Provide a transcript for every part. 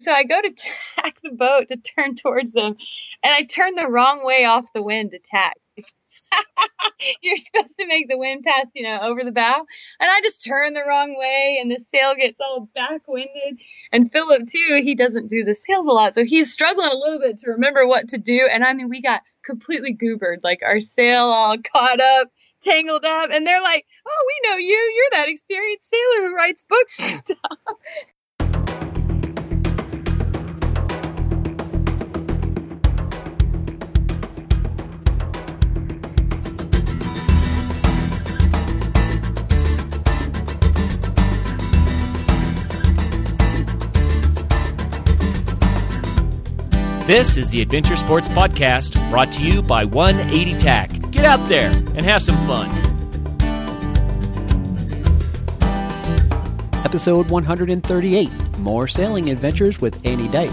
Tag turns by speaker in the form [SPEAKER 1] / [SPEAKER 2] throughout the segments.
[SPEAKER 1] So I go to tack the boat to turn towards them, and I turn the wrong way off the wind to tack. You're supposed to make the wind pass, you know, over the bow. And I just turn the wrong way and the sail gets all backwinded. And Philip, too, he doesn't do the sails a lot. So he's struggling a little bit to remember what to do. And I mean, we got completely goobered, like our sail all caught up, tangled up. And they're like, oh, we know you. You're that experienced sailor who writes books and stuff.
[SPEAKER 2] This is the Adventure Sports Podcast brought to you by 180 TAC. Get out there and have some fun.
[SPEAKER 3] Episode 138 More Sailing Adventures with Annie Dike.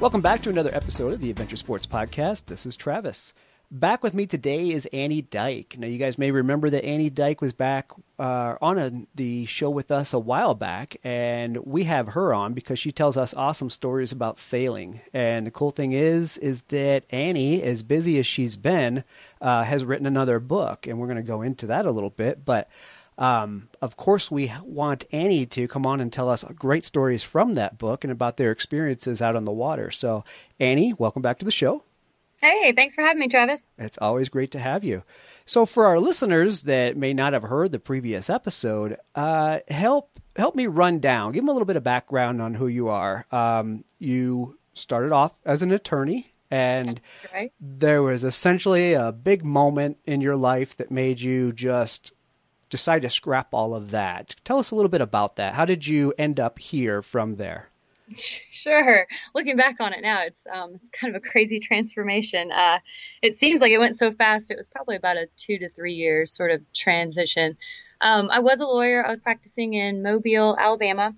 [SPEAKER 3] Welcome back to another episode of the Adventure Sports Podcast. This is Travis. Back with me today is Annie Dike. Now, you guys may remember that Annie Dike was back uh, on a, the show with us a while back, and we have her on because she tells us awesome stories about sailing. And the cool thing is, is that Annie, as busy as she's been, uh, has written another book, and we're going to go into that a little bit. But um, of course, we want Annie to come on and tell us great stories from that book and about their experiences out on the water. So, Annie, welcome back to the show.
[SPEAKER 1] Hey, thanks for having me, Travis.
[SPEAKER 3] It's always great to have you. So, for our listeners that may not have heard the previous episode, uh, help help me run down. Give them a little bit of background on who you are. Um, you started off as an attorney, and
[SPEAKER 1] right.
[SPEAKER 3] there was essentially a big moment in your life that made you just decide to scrap all of that. Tell us a little bit about that. How did you end up here from there?
[SPEAKER 1] Sure. Looking back on it now, it's um, it's kind of a crazy transformation. Uh, it seems like it went so fast. It was probably about a two to three years sort of transition. Um, I was a lawyer. I was practicing in Mobile, Alabama,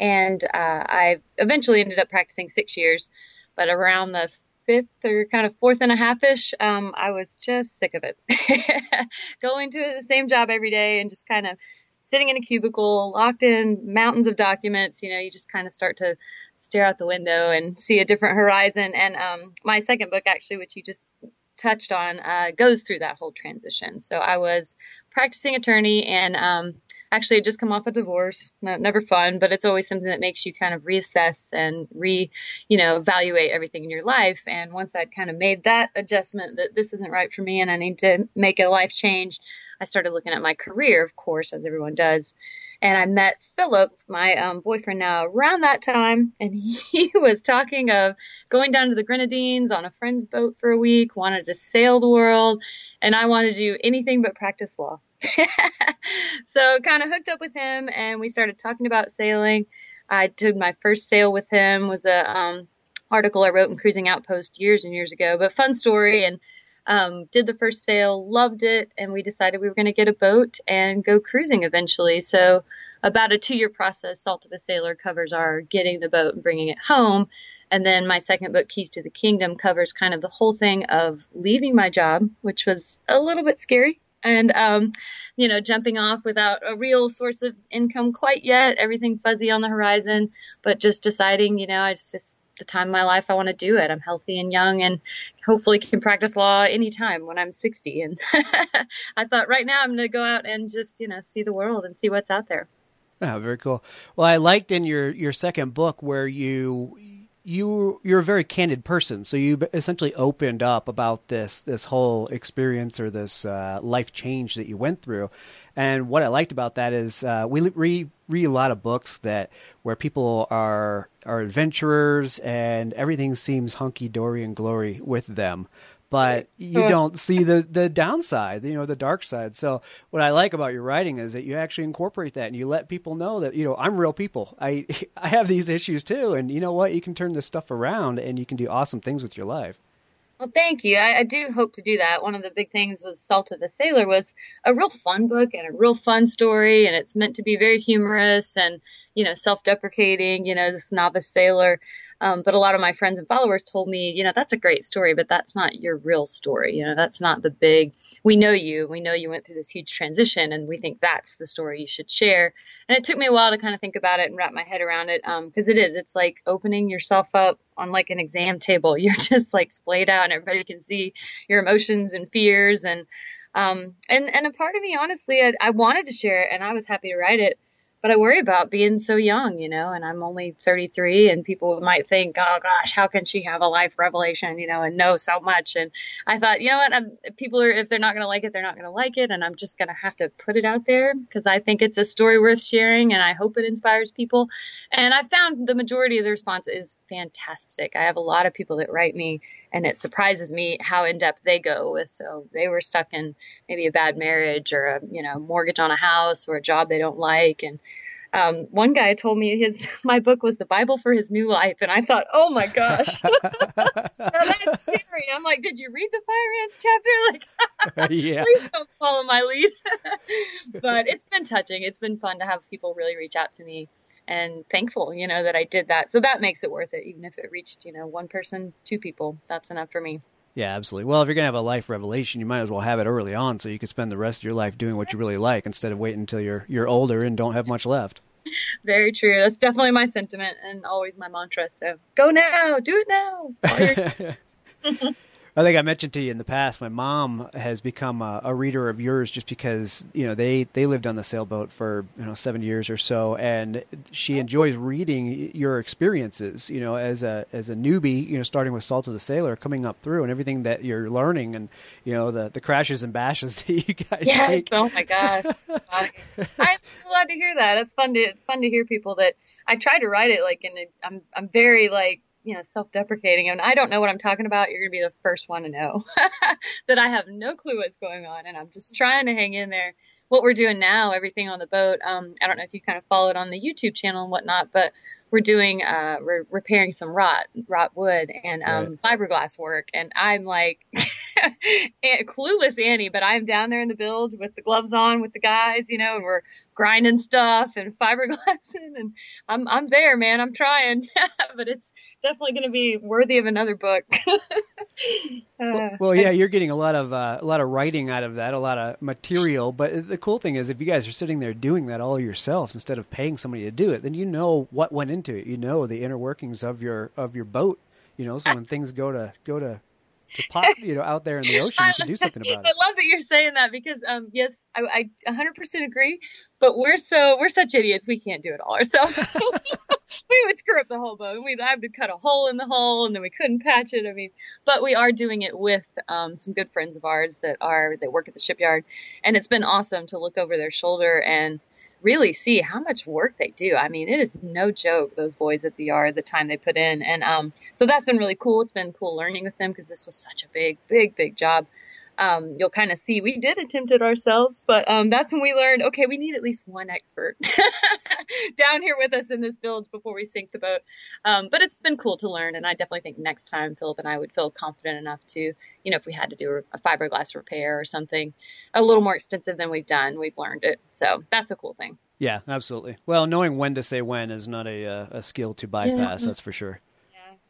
[SPEAKER 1] and uh, I eventually ended up practicing six years. But around the fifth or kind of fourth and a half ish, um, I was just sick of it. Going to the same job every day and just kind of sitting in a cubicle, locked in mountains of documents, you know, you just kind of start to stare out the window and see a different horizon. And um, my second book, actually, which you just touched on, uh, goes through that whole transition. So I was practicing attorney and um, actually had just come off a divorce. No, never fun, but it's always something that makes you kind of reassess and re, you know, evaluate everything in your life. And once I'd kind of made that adjustment that this isn't right for me and I need to make a life change, I started looking at my career, of course, as everyone does. And I met Philip, my um, boyfriend now, around that time. And he was talking of going down to the Grenadines on a friend's boat for a week, wanted to sail the world. And I wanted to do anything but practice law. so kind of hooked up with him and we started talking about sailing. I did my first sail with him was a um, article I wrote in Cruising Outpost years and years ago, but fun story. And um, did the first sail, loved it, and we decided we were going to get a boat and go cruising eventually. So, about a two year process, Salt of a Sailor covers our getting the boat and bringing it home. And then my second book, Keys to the Kingdom, covers kind of the whole thing of leaving my job, which was a little bit scary. And, um, you know, jumping off without a real source of income quite yet, everything fuzzy on the horizon, but just deciding, you know, I just the time of my life I want to do it. I'm healthy and young and hopefully can practice law anytime when I'm 60. And I thought right now I'm going to go out and just, you know, see the world and see what's out there.
[SPEAKER 3] Oh, very cool. Well, I liked in your, your second book where you you you're a very candid person, so you essentially opened up about this this whole experience or this uh, life change that you went through. And what I liked about that is uh, we read, read a lot of books that where people are are adventurers and everything seems hunky dory and glory with them but you don't see the the downside, you know, the dark side. So what I like about your writing is that you actually incorporate that and you let people know that you know I'm real people. I I have these issues too, and you know what? You can turn this stuff around and you can do awesome things with your life.
[SPEAKER 1] Well, thank you. I, I, do hope to do that. One of the big things with Salt of the Sailor was a real fun book and a real fun story, and it's meant to be very humorous and you know self-deprecating. You know, this novice sailor Um, but a lot of my friends and followers told me, you know, that's a great story, but that's not your real story. You know, that's not the big, we know you, we know you went through this huge transition, and we think that's the story you should share. And it took me a while to kind of think about it and wrap my head around it because um, it is, it's like opening yourself up on like an exam table. You're just like splayed out, and everybody can see your emotions and fears. And, um, and, and a part of me, honestly, I, I wanted to share it and I was happy to write it but I worry about being so young, you know, and I'm only 33 and people might think, oh gosh, how can she have a life revelation, you know, and know so much? And I thought, you know what, I'm, people are, if they're not going to like it, they're not going to like it. And I'm just going to have to put it out there because I think it's a story worth sharing and I hope it inspires people. And I found the majority of the response is fantastic. I have a lot of people that write me and it surprises me how in depth they go with so they were stuck in maybe a bad marriage or a you know mortgage on a house or a job they don't like and um, one guy told me his my book was the Bible for his new life, and I thought, oh my gosh, that's scary. I'm like, did you read the Fire Ants chapter? Like, yeah. please don't follow my lead. but it's been touching. It's been fun to have people really reach out to me and thankful, you know, that I did that. So that makes it worth it, even if it reached, you know, one person, two people. That's enough for me.
[SPEAKER 3] Yeah, absolutely. Well, if you're going to have a life revelation, you might as well have it early on so you could spend the rest of your life doing what you really like instead of waiting until you're you're older and don't have much left.
[SPEAKER 1] Very true. That's definitely my sentiment and always my mantra. So go now, do it now.
[SPEAKER 3] I think I mentioned to you in the past. My mom has become a, a, reader of yours just because you know they they lived on the sailboat for you know seven years or so, and she enjoys reading your experiences. You know, as a as a newbie, you know, starting with Salt of the Sailor, coming up through, and everything that you're learning, and you know the the crashes and bashes that you guys
[SPEAKER 1] yes.
[SPEAKER 3] Make.
[SPEAKER 1] Oh my gosh, I'm so glad to hear that. It's fun to fun to hear people that I try to write it like in. A, I'm I'm very like you know, self-deprecating and I don't know what I'm talking about, you're going to be the first one to know that I have no clue what's going on and I'm just trying to hang in there. What we're doing now, everything on the boat, um, I don't know if you kind of followed on the YouTube channel and whatnot, but we're doing, uh, we're repairing some rot, rot wood and, um, right. fiberglass work. And I'm like, clueless Annie, but I'm down there in the build with the gloves on with the guys, you know, and we're grinding stuff and fiberglassing and I'm I'm there, man. I'm trying. but it's definitely going to be worthy of another book. uh,
[SPEAKER 3] well, well, yeah, you're getting a lot of uh, a lot of writing out of that, a lot of material. But the cool thing is, if you guys are sitting there doing that all yourselves instead of paying somebody to do it, then you know what went into it. You know the inner workings of your of your boat. You know, so when things go to go to to pop, you know, out there in the ocean, you can do something about it.
[SPEAKER 1] I love that you're saying that because, um, yes, I, I 100% agree. But we're so we're such idiots, we can't do it all ourselves. we would screw up the whole boat. We'd have to cut a hole in the hull, and then we couldn't patch it. I mean, but we are doing it with um, some good friends of ours that are that work at the shipyard, and it's been awesome to look over their shoulder and really see how much work they do. I mean, it is no joke, those boys at the yard, the time they put in. And um, so that's been really cool. It's been cool learning with them because this was such a big, big, big job um, you'll kind of see we did attempt it ourselves, but um, that's when we learned okay, we need at least one expert down here with us in this village before we sink the boat. Um, but it's been cool to learn, and I definitely think next time Philip and I would feel confident enough to, you know, if we had to do a fiberglass repair or something a little more extensive than we've done, we've learned it. So that's a cool thing.
[SPEAKER 3] Yeah, absolutely. Well, knowing when to say when is not a, uh, a skill to bypass, yeah. that's for sure.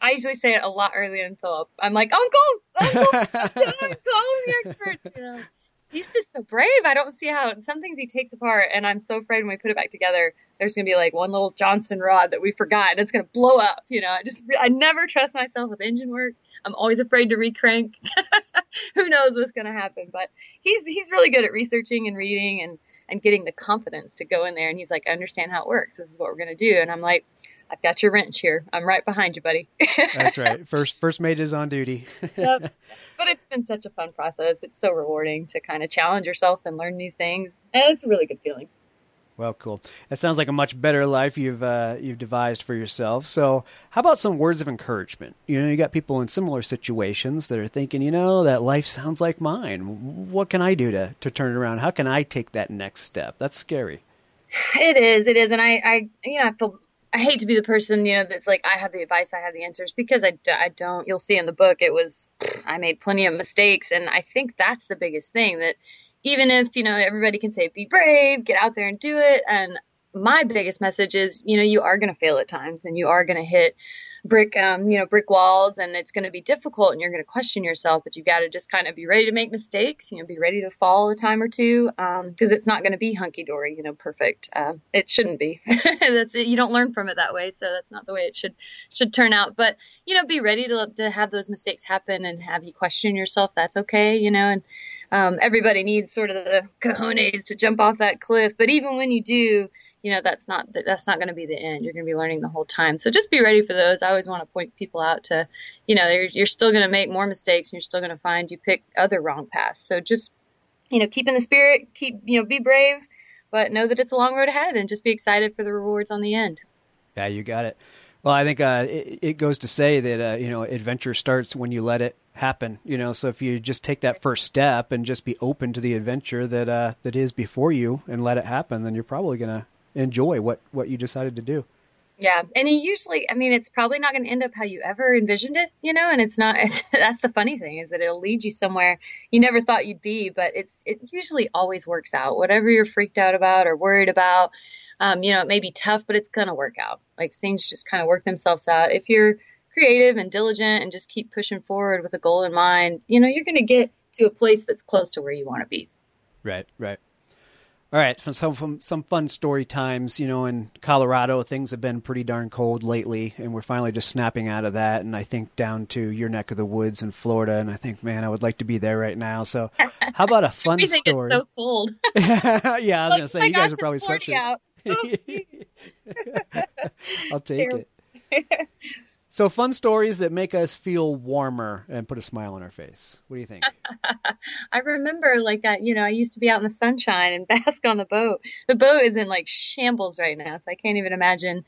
[SPEAKER 1] I usually say it a lot earlier than Philip. I'm like, Uncle, Uncle, Uncle, the expert. You know, he's just so brave. I don't see how some things he takes apart, and I'm so afraid when we put it back together, there's gonna be like one little Johnson rod that we forgot, and it's gonna blow up. You know, I just I never trust myself with engine work. I'm always afraid to recrank. Who knows what's gonna happen? But he's he's really good at researching and reading and and getting the confidence to go in there. And he's like, I understand how it works. This is what we're gonna do. And I'm like, I've got your wrench here. I'm right behind you, buddy.
[SPEAKER 3] That's right. First first mate is on duty.
[SPEAKER 1] yep. But it's been such a fun process. It's so rewarding to kind of challenge yourself and learn new things. And it's a really good feeling.
[SPEAKER 3] Well, cool. It sounds like a much better life you've uh, you've devised for yourself. So, how about some words of encouragement? You know, you got people in similar situations that are thinking, you know, that life sounds like mine. What can I do to to turn it around? How can I take that next step? That's scary.
[SPEAKER 1] It is. It is, and I, I, you know, I feel I hate to be the person, you know, that's like, I have the advice, I have the answers, because I, I don't. You'll see in the book, it was, I made plenty of mistakes. And I think that's the biggest thing that even if, you know, everybody can say, be brave, get out there and do it. And my biggest message is, you know, you are going to fail at times and you are going to hit brick, um, you know, brick walls, and it's going to be difficult, and you're going to question yourself. But you've got to just kind of be ready to make mistakes. You know, be ready to fall a time or two, because um, it's not going to be hunky dory, you know, perfect. Uh, it shouldn't be. that's it. You don't learn from it that way, so that's not the way it should should turn out. But you know, be ready to to have those mistakes happen and have you question yourself. That's okay, you know, and um, everybody needs sort of the cojones to jump off that cliff. But even when you do, you know that's not that's not going to be the end. You're going to be learning the whole time. So just be ready for those. I always want to point people out to you know you're, you're still going to make more mistakes and you're still going to find you pick other wrong paths. So just you know keep in the spirit keep you know be brave but know that it's a long road ahead and just be excited for the rewards on the end.
[SPEAKER 3] Yeah you got it. Well i think uh, it, it, goes to say that uh, you know adventure starts when you let it happen you know? So if you just take that first step and just be open to the adventure that uh, that is before you and let it happen then you're probably going to enjoy what what you decided to do.
[SPEAKER 1] Yeah, and you usually, I mean, it's probably not going to end up how you ever envisioned it, you know. And it's not. It's, that's the funny thing is that it'll lead you somewhere you never thought you'd be. But it's it usually always works out. Whatever you're freaked out about or worried about, um, you know, it may be tough, but it's going to work out. Like things just kind of work themselves out if you're creative and diligent and just keep pushing forward with a goal in mind. You know, you're going to get to a place that's close to where you want to be.
[SPEAKER 3] Right. Right. All right, some some some fun story times. You know, in Colorado, things have been pretty darn cold lately, and we're finally just snapping out of that. And I think down to your neck of the woods in Florida, and I think, man, I would like to be there right now. So, how about a fun story?
[SPEAKER 1] so cold.
[SPEAKER 3] yeah, I was like, gonna say you guys are probably sweatshirts. I'll take Terrible. it. So, fun stories that make us feel warmer and put a smile on our face. What do you think?
[SPEAKER 1] I remember, like, I, you know, I used to be out in the sunshine and bask on the boat. The boat is in like shambles right now, so I can't even imagine.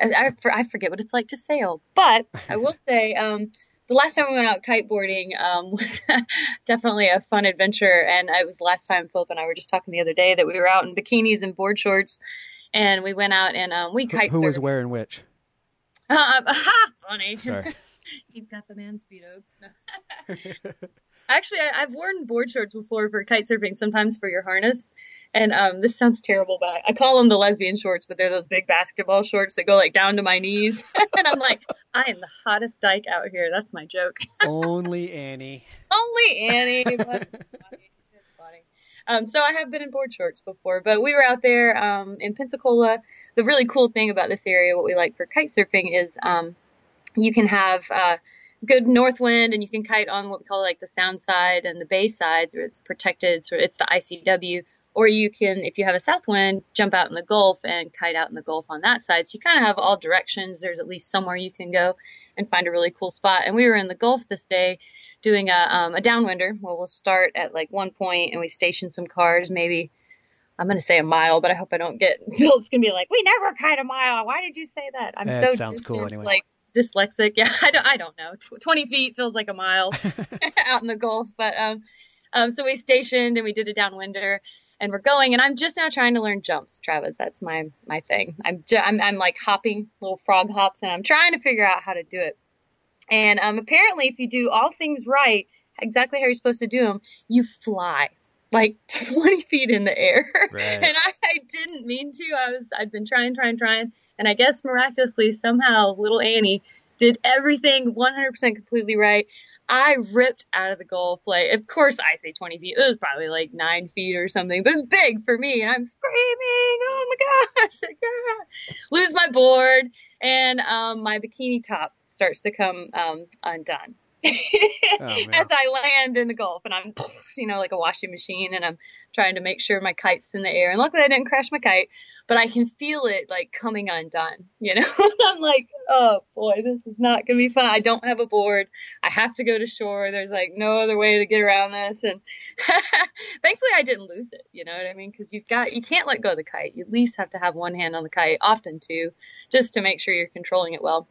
[SPEAKER 1] I, I forget what it's like to sail. But I will say, um, the last time we went out kiteboarding um, was definitely a fun adventure. And it was the last time Philip and I were just talking the other day that we were out in bikinis and board shorts, and we went out and um, we kite.
[SPEAKER 3] Who, who was wearing which?
[SPEAKER 1] Uh, funny. Sorry. He's got the man speedo. Actually, I, have worn board shorts before for kite surfing, sometimes for your harness. And um, this sounds terrible, but I, I, call them the lesbian shorts, but they're those big basketball shorts that go like down to my knees. and I'm like, I am the hottest dyke out here. That's my joke.
[SPEAKER 3] Only Annie.
[SPEAKER 1] Only Annie. Um, so I have been in board shorts before, but we were out there um, in Pensacola. The really cool thing about this area, what we like for kite surfing, is um, you can have uh, good north wind and you can kite on what we call like the sound side and the bay side, where it's protected. So it's the ICW. Or you can, if you have a south wind, jump out in the Gulf and kite out in the Gulf on that side. So you kind of have all directions. There's at least somewhere you can go and find a really cool spot. And we were in the Gulf this day doing a, um, a downwinder where we'll start at like one point and we station some cars, maybe I'm going to say a mile, but I hope I don't get Philip's going to be like, we never kite a mile. Why did you say that? I'm so
[SPEAKER 3] sounds distant, cool anyway.
[SPEAKER 1] like dyslexic. Yeah, I don't, I don't know. 20 feet feels like a mile out in the Gulf, but um, um, so we stationed and we did a downwinder and we're going and I'm just now trying to learn jumps, Travis. That's my my thing. I'm ju- I'm, I'm like hopping little frog hops and I'm trying to figure out how to do it. And um, apparently, if you do all things right, exactly how you're supposed to do them, you fly like 20 feet in the air.
[SPEAKER 3] Right.
[SPEAKER 1] And I, I, didn't mean to. I was I'd been trying, trying, trying, and I guess miraculously somehow little Annie did everything 100% completely right. I ripped out of the Gulf. Like, of course, I say 20 feet. It was probably like nine feet or something, but it's big for me. And I'm screaming, oh my gosh, yeah. lose my board and um, my bikini top starts to come um, undone. oh, as I land in the Gulf, and I'm, you know, like a washing machine, and I'm trying to make sure my kite's in the air. And luckily, I didn't crash my kite, but I can feel it like coming undone. You know, I'm like, oh boy, this is not gonna be fun. I don't have a board. I have to go to shore. There's like no other way to get around this, and thankfully, I didn't lose it. You know what I mean? Because you've got you can't let go of the kite. You at least have to have one hand on the kite, often two, just to make sure you're controlling it well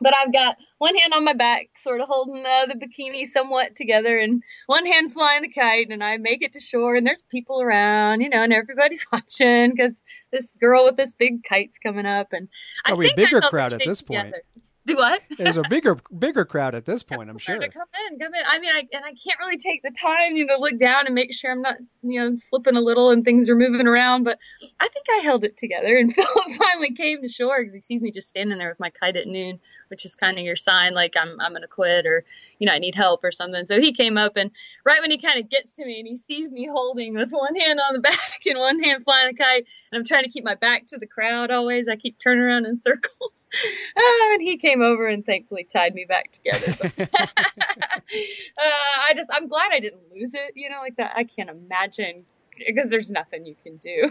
[SPEAKER 1] but I've got one hand on my back, sort of holding uh, the bikini somewhat together, and one hand flying the kite. And I make it to shore, and there's people around, you know, and everybody's watching because this girl with this big kite's coming up. And
[SPEAKER 3] probably a bigger crowd at this point.
[SPEAKER 1] Do what?
[SPEAKER 3] There's a bigger bigger crowd at this point, I'm sure.
[SPEAKER 1] To come in, come in. I mean, I and I can't really take the time, you know, look down and make sure I'm not, you know, slipping a little and things are moving around. But I think I held it together. And Philip finally came to shore because he sees me just standing there with my kite at noon, which is kind of your sign, like I'm I'm gonna quit or you know I need help or something. So he came up and right when he kind of gets to me and he sees me holding with one hand on the back and one hand flying a kite, and I'm trying to keep my back to the crowd always. I keep turning around in circles. and he came over and thankfully tied me back together. uh, I just, I'm glad I didn't lose it. You know, like that. I can't imagine because there's nothing you can do.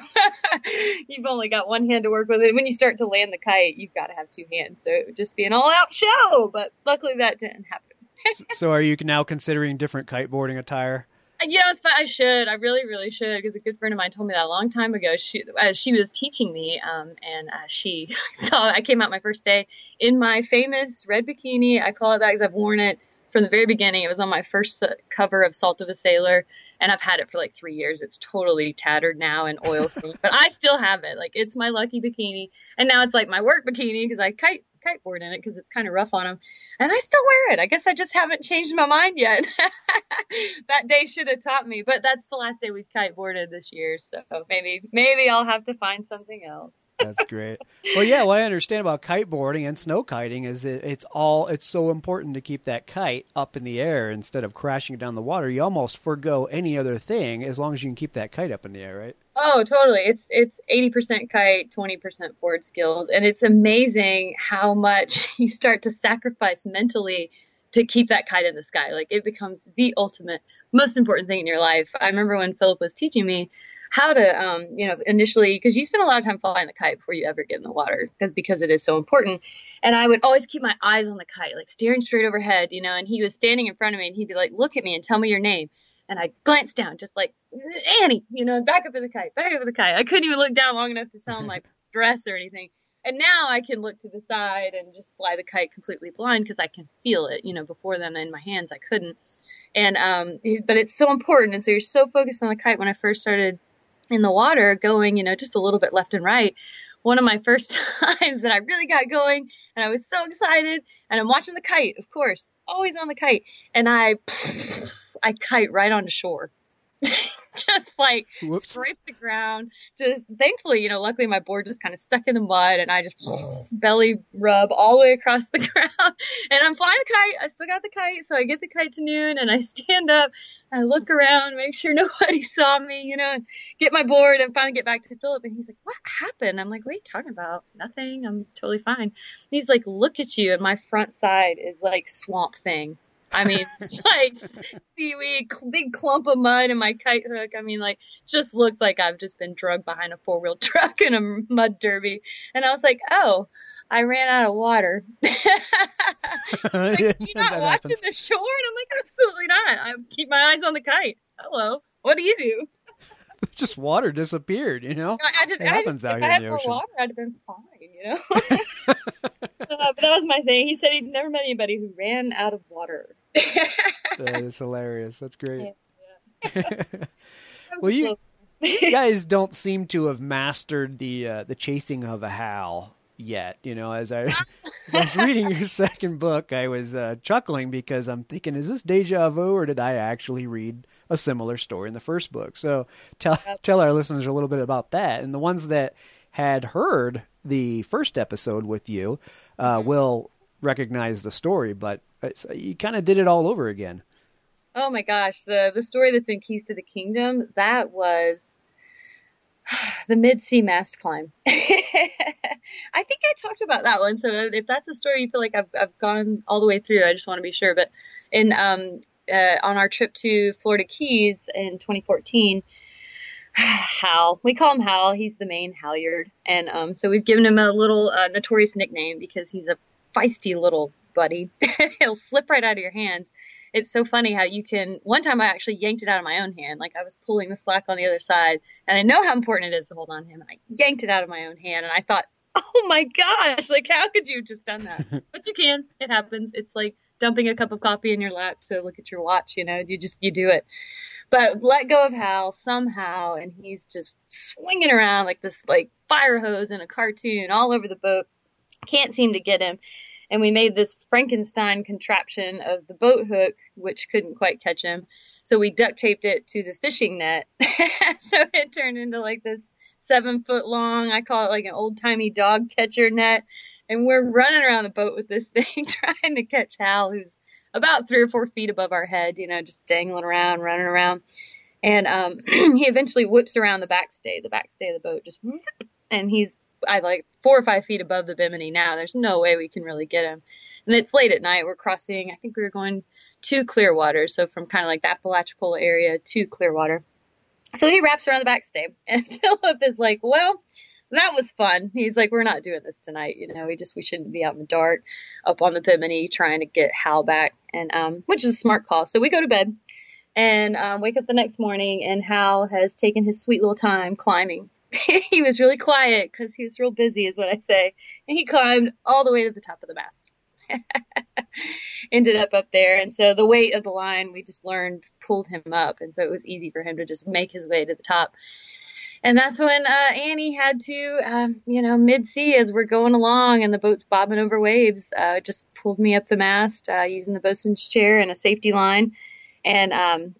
[SPEAKER 1] you've only got one hand to work with And When you start to land the kite, you've got to have two hands. So it would just be an all out show. But luckily that didn't happen.
[SPEAKER 3] so are you now considering different kiteboarding attire?
[SPEAKER 1] Yeah, it's fine. I should. I really, really should. Because a good friend of mine told me that a long time ago. She, uh, she was teaching me, um, and uh, she saw. I came out my first day in my famous red bikini. I call it that because I've worn it from the very beginning. It was on my first cover of Salt of a Sailor, and I've had it for like three years. It's totally tattered now and oil stained, but I still have it. Like it's my lucky bikini, and now it's like my work bikini because I kite kiteboard in it because it's kind of rough on them. And I still wear it. I guess I just haven't changed my mind yet. that day should have taught me, but that's the last day we kiteboarded this year. So maybe, maybe I'll have to find something else.
[SPEAKER 3] That's great. Well, yeah, what I understand about kiteboarding and snow kiting is it, it's all it's so important to keep that kite up in the air instead of crashing down the water. You almost forego any other thing as long as you can keep that kite up in the air, right?
[SPEAKER 1] Oh, totally. It's it's eighty percent kite, twenty percent board skills, and it's amazing how much you start to sacrifice mentally to keep that kite in the sky. Like it becomes the ultimate, most important thing in your life. I remember when Philip was teaching me how to, um, you know, initially, because you spend a lot of time flying the kite before you ever get in the water, because because it is so important. And I would always keep my eyes on the kite, like staring straight overhead, you know. And he was standing in front of me, and he'd be like, "Look at me and tell me your name." And I'd glance down, just like Annie, you know, back up in the kite, back up in the kite. I couldn't even look down long enough to tell him like dress or anything. And now I can look to the side and just fly the kite completely blind because I can feel it. You know, before then in my hands I couldn't. And um, but it's so important, and so you're so focused on the kite. When I first started in the water going, you know, just a little bit left and right. One of my first times that I really got going and I was so excited and I'm watching the kite, of course, always on the kite. And I, I kite right onto shore. just like Whoops. scrape the ground. Just thankfully, you know, luckily my board just kind of stuck in the mud and I just belly rub all the way across the ground. And I'm flying the kite. I still got the kite. So I get the kite to noon and I stand up. I look around, make sure nobody saw me, you know, get my board and finally get back to Philip. And he's like, What happened? I'm like, What are you talking about? Nothing. I'm totally fine. And he's like, Look at you. And my front side is like swamp thing. I mean, it's like seaweed, big clump of mud, and my kite hook. I mean, like, just looked like I've just been drugged behind a four wheel truck in a mud derby. And I was like, oh, I ran out of water. like, You're not watching happens. the shore? And I'm like, absolutely not. I keep my eyes on the kite. Hello. What do you do?
[SPEAKER 3] just water disappeared, you know?
[SPEAKER 1] I, I just, it I happens just, out here in the ocean. water, I'd have been fine, you know? uh, but that was my thing. He said he'd never met anybody who ran out of water
[SPEAKER 3] that is hilarious. That's great. Yeah. well, you, you guys don't seem to have mastered the uh, the chasing of a Hal yet. You know, as I as I was reading your second book, I was uh, chuckling because I'm thinking, is this deja vu, or did I actually read a similar story in the first book? So tell tell our listeners a little bit about that, and the ones that had heard the first episode with you uh, mm-hmm. will recognize the story, but you kind of did it all over again.
[SPEAKER 1] Oh my gosh, the the story that's in Keys to the Kingdom that was the mid sea mast climb. I think I talked about that one. So if that's a story you feel like I've I've gone all the way through, I just want to be sure. But in um uh, on our trip to Florida Keys in 2014. Hal. We call him Hal. He's the main halyard, and um, so we've given him a little uh, notorious nickname because he's a feisty little buddy. He'll slip right out of your hands. It's so funny how you can. One time I actually yanked it out of my own hand, like I was pulling the slack on the other side, and I know how important it is to hold on to him. And I yanked it out of my own hand, and I thought, oh my gosh, like how could you have just done that? but you can. It happens. It's like dumping a cup of coffee in your lap to look at your watch. You know, you just you do it. But let go of Hal somehow, and he's just swinging around like this like fire hose in a cartoon all over the boat. Can't seem to get him and we made this Frankenstein contraption of the boat hook, which couldn't quite catch him. So we duct taped it to the fishing net. so it turned into like this seven foot long, I call it like an old timey dog catcher net. And we're running around the boat with this thing trying to catch Hal, who's about three or four feet above our head, you know, just dangling around, running around. And um, he eventually whips around the backstay, the backstay of the boat, just and he's I like four or five feet above the Bimini now. There's no way we can really get him. And it's late at night. We're crossing. I think we were going to Clearwater, so from kind of like the Apalachicola area to Clearwater. So he wraps around the backstay, and Philip is like, "Well, that was fun." He's like, "We're not doing this tonight. You know, we just we shouldn't be out in the dark, up on the Bimini trying to get Hal back." And um, which is a smart call. So we go to bed and um, wake up the next morning, and Hal has taken his sweet little time climbing. he was really quiet because he was real busy, is what I say. And he climbed all the way to the top of the mast. Ended up up there, and so the weight of the line we just learned pulled him up, and so it was easy for him to just make his way to the top. And that's when uh, Annie had to, um, you know, mid sea as we're going along and the boat's bobbing over waves, uh, just pulled me up the mast uh, using the bosun's chair and a safety line and um,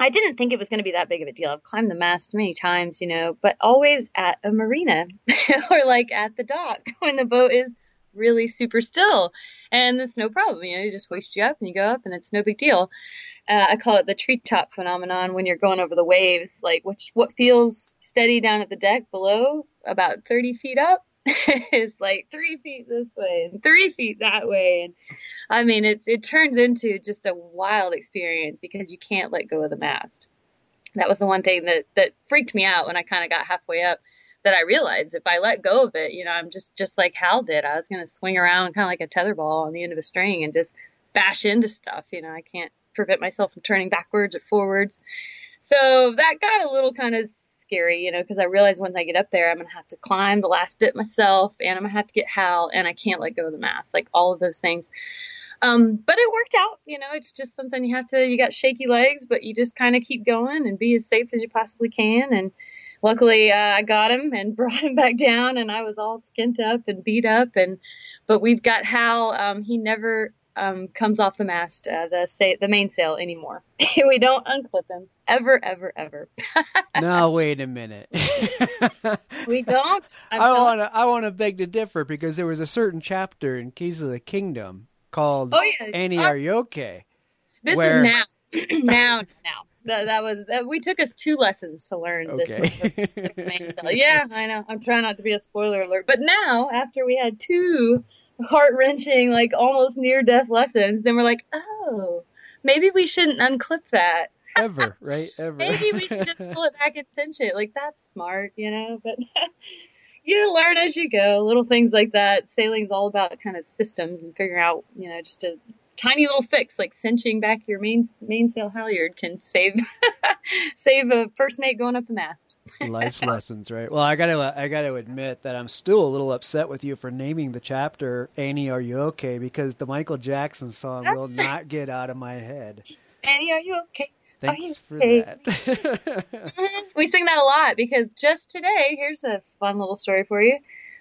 [SPEAKER 1] I didn't think it was going to be that big of a deal. I've climbed the mast many times, you know, but always at a marina or like at the dock when the boat is really super still. And it's no problem. You know, you just hoist you up and you go up and it's no big deal. Uh, I call it the treetop phenomenon when you're going over the waves, like which, what feels steady down at the deck below about 30 feet up is like three feet this way and three feet that way. And I mean, it, it turns into just a wild experience because you can't let go of the mast. That was the one thing that, that freaked me out when I kind of got halfway up that I realized if I let go of it, you know, I'm just, just like Hal did. I was going to swing around kind of like a tether ball on the end of a string and just bash into stuff. You know, I can't prevent myself from turning backwards or forwards. So that got a little kind of scary, you know, because I realized once I get up there, I'm going to have to climb the last bit myself and I'm going to have to get Hal and I can't let go of the mask, like all of those things. Um, but it worked out, you know, it's just something you have to, you got shaky legs, but you just kind of keep going and be as safe as you possibly can. And luckily, uh, I got him and brought him back down and I was all skint up and beat up. And, but we've got Hal, um, he never, um, comes off the mast, uh, the say, the mainsail anymore. we don't unclip him ever, ever, ever.
[SPEAKER 3] no, wait a minute.
[SPEAKER 1] we don't.
[SPEAKER 3] I'm i want to. I want to beg to differ because there was a certain chapter in Keys of the Kingdom called
[SPEAKER 1] "Oh yeah,
[SPEAKER 3] Annie, uh, are you okay?"
[SPEAKER 1] This where... is now, now, now. That, that was that, we took us two lessons to learn okay. this. yeah, I know. I'm trying not to be a spoiler alert, but now after we had two heart wrenching, like almost near death lessons, then we're like, oh, maybe we shouldn't unclip that.
[SPEAKER 3] Ever, right? Ever.
[SPEAKER 1] maybe we should just pull it back and cinch it. Like that's smart, you know. But you learn as you go. Little things like that. Sailing's all about kind of systems and figuring out, you know, just a tiny little fix like cinching back your main mainsail halyard can save save a first mate going up the mast.
[SPEAKER 3] Life's lessons, right? Well, I gotta I gotta admit that I'm still a little upset with you for naming the chapter "Annie, Are You Okay?" because the Michael Jackson song will not get out of my head.
[SPEAKER 1] Annie, are you okay?
[SPEAKER 3] Thanks for that.
[SPEAKER 1] we sing that a lot because just today, here's a fun little story for you.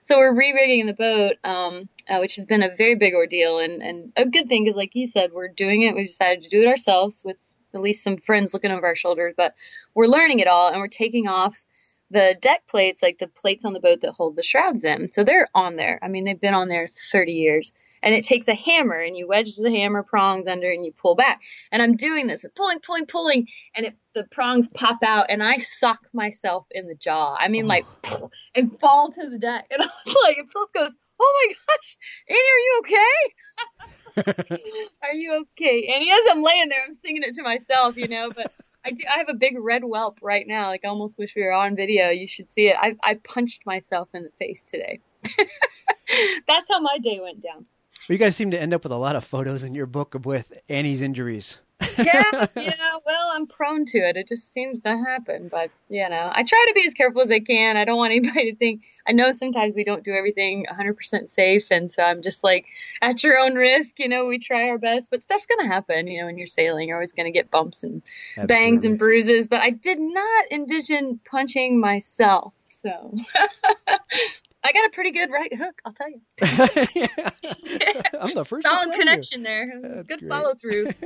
[SPEAKER 1] So we're re-rigging the boat, um, uh, which has been a very big ordeal and, and a good thing because, like you said, we're doing it. We decided to do it ourselves with at least some friends looking over our shoulders, but we're learning it all and we're taking off the deck plates, like the plates on the boat that hold the shrouds in. So they're on there. I mean, they've been on there 30 years. And it takes a hammer and you wedge the hammer prongs under and you pull back. And I'm doing this, pulling, pulling, pulling, and it, the prongs pop out and I sock myself in the jaw. I mean, oh. like, and fall to the deck. And I was like, and Philip goes, Oh my gosh, Annie, are you okay? are you okay? And as I'm laying there, I'm singing it to myself, you know, but I do. I have a big red whelp right now. Like, I almost wish we were on video. You should see it. I, I punched myself in the face today. That's how my day went down.
[SPEAKER 3] You guys seem to end up with a lot of photos in your book with Annie's injuries.
[SPEAKER 1] yeah, yeah. Well, I'm prone to it. It just seems to happen. But you know, I try to be as careful as I can. I don't want anybody to think. I know sometimes we don't do everything 100% safe, and so I'm just like, at your own risk. You know, we try our best, but stuff's gonna happen. You know, when you're sailing, you're always gonna get bumps and Absolutely. bangs and bruises. But I did not envision punching myself. So I got a pretty good right hook, I'll tell you.
[SPEAKER 3] I'm the first.
[SPEAKER 1] Solid connection you. there. That's good great. follow through.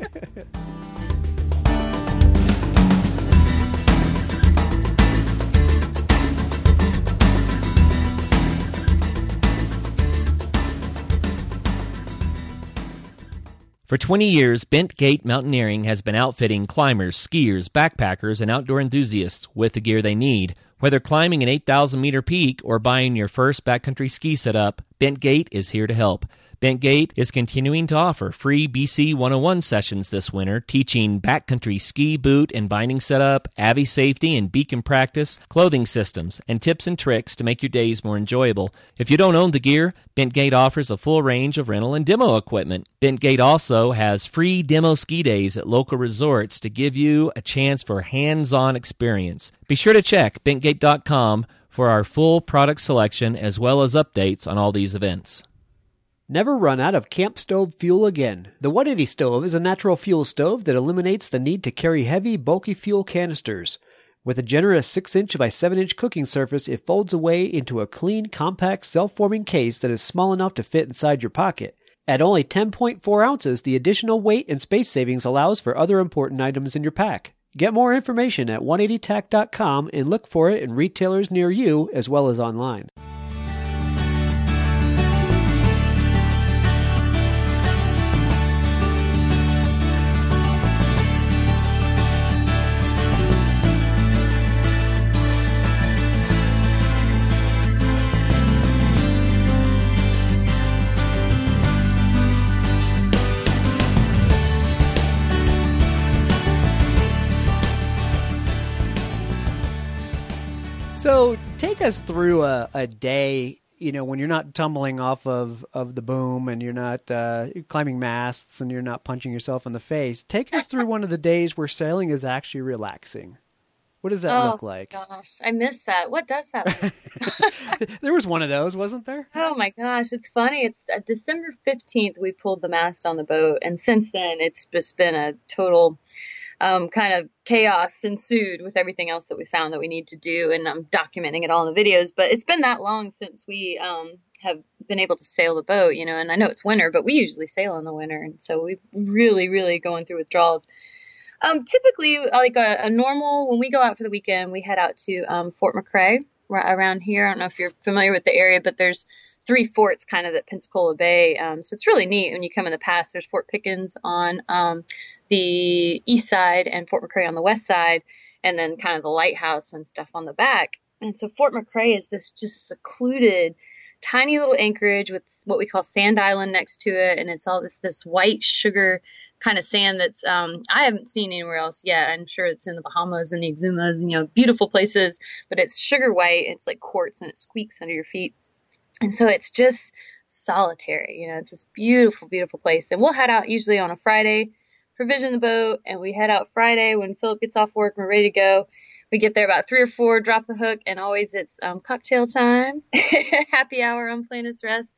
[SPEAKER 2] For 20 years, Bent Gate Mountaineering has been outfitting climbers, skiers, backpackers, and outdoor enthusiasts with the gear they need. Whether climbing an 8,000 meter peak or buying your first backcountry ski setup, Bent Gate is here to help. Bentgate is continuing to offer free BC 101 sessions this winter, teaching backcountry ski, boot, and binding setup, AVI safety and beacon practice, clothing systems, and tips and tricks to make your days more enjoyable. If you don't own the gear, Bentgate offers a full range of rental and demo equipment. Bentgate also has free demo ski days at local resorts to give you a chance for hands-on experience. Be sure to check bentgate.com for our full product selection as well as updates on all these events.
[SPEAKER 3] Never run out of camp stove fuel again. The 180 stove is a natural fuel stove that eliminates the need to carry heavy, bulky fuel canisters. With a generous 6 inch by 7 inch cooking surface, it folds away into a clean, compact, self forming case that is small enough to fit inside your pocket. At only 10.4 ounces, the additional weight and space savings allows for other important items in your pack. Get more information at 180tac.com and look for it in retailers near you as well as online. So take us through a, a day you know when you're not tumbling off of of the boom and you're not uh, climbing masts and you're not punching yourself in the face. Take us through one of the days where sailing is actually relaxing. What does that
[SPEAKER 1] oh,
[SPEAKER 3] look like?
[SPEAKER 1] Oh gosh. I miss that. What does that look like?
[SPEAKER 3] there was one of those wasn't there?
[SPEAKER 1] Oh my gosh. It's funny. It's uh, december 15th we pulled the mast on the boat. And since then it's just been a total um, kind of chaos ensued with everything else that we found that we need to do, and I'm documenting it all in the videos. But it's been that long since we um, have been able to sail the boat, you know. And I know it's winter, but we usually sail in the winter, and so we're really, really going through withdrawals. Um, typically, like a, a, normal, when we go out for the weekend, we head out to um, Fort McRee around here. I don't know if you're familiar with the area, but there's three forts kind of at Pensacola Bay. Um, so it's really neat when you come in the pass. There's Fort Pickens on um, the east side and Fort McRee on the west side, and then kind of the lighthouse and stuff on the back. And so Fort McRee is this just secluded, tiny little anchorage with what we call Sand Island next to it, and it's all this this white sugar kind of sand that's um, I haven't seen anywhere else yet. I'm sure it's in the Bahamas and the Exumas, and, you know, beautiful places, but it's sugar white. It's like quartz and it squeaks under your feet. And so it's just solitary. You know, it's this beautiful, beautiful place. And we'll head out usually on a Friday, provision the boat, and we head out Friday when Philip gets off work and we're ready to go. We get there about three or four, drop the hook, and always it's um, cocktail time, happy hour on Plaintiff's Rest.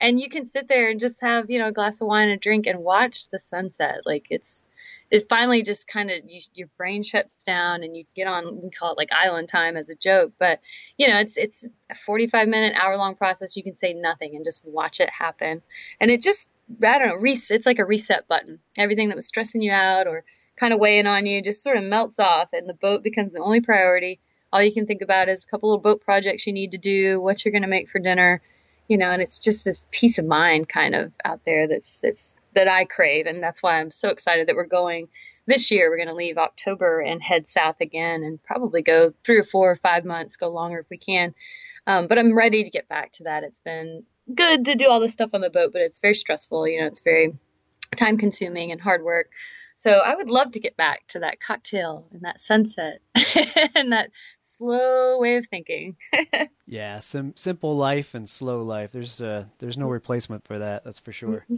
[SPEAKER 1] And you can sit there and just have, you know, a glass of wine and drink and watch the sunset. Like it's it finally just kind of you, your brain shuts down and you get on we call it like island time as a joke but you know it's it's a 45 minute hour long process. You can say nothing and just watch it happen. And it just i don't know res- it's like a reset button. Everything that was stressing you out or kind of weighing on you just sort of melts off and the boat becomes the only priority. All you can think about is a couple little boat projects you need to do what you're going to make for dinner you know and it's just this peace of mind kind of out there that's that's that I crave, and that's why I'm so excited that we're going this year. We're going to leave October and head south again, and probably go three or four or five months, go longer if we can. Um, but I'm ready to get back to that. It's been good to do all this stuff on the boat, but it's very stressful. You know, it's very time consuming and hard work. So I would love to get back to that cocktail and that sunset and that slow way of thinking.
[SPEAKER 3] yeah, sim- simple life and slow life. There's uh, there's no replacement for that. That's for sure. Mm-hmm.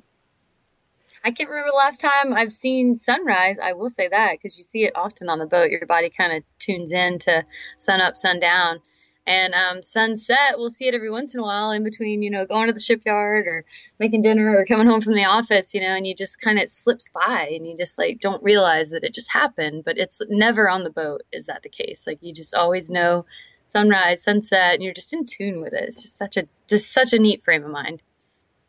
[SPEAKER 1] I can't remember the last time I've seen sunrise. I will say that because you see it often on the boat. Your body kind of tunes in to sun up, sun down. And um, sunset, we'll see it every once in a while in between, you know, going to the shipyard or making dinner or coming home from the office, you know, and you just kind of slips by and you just like don't realize that it just happened. But it's never on the boat. Is that the case? Like you just always know sunrise, sunset, and you're just in tune with it. It's just such a just such a neat frame of mind.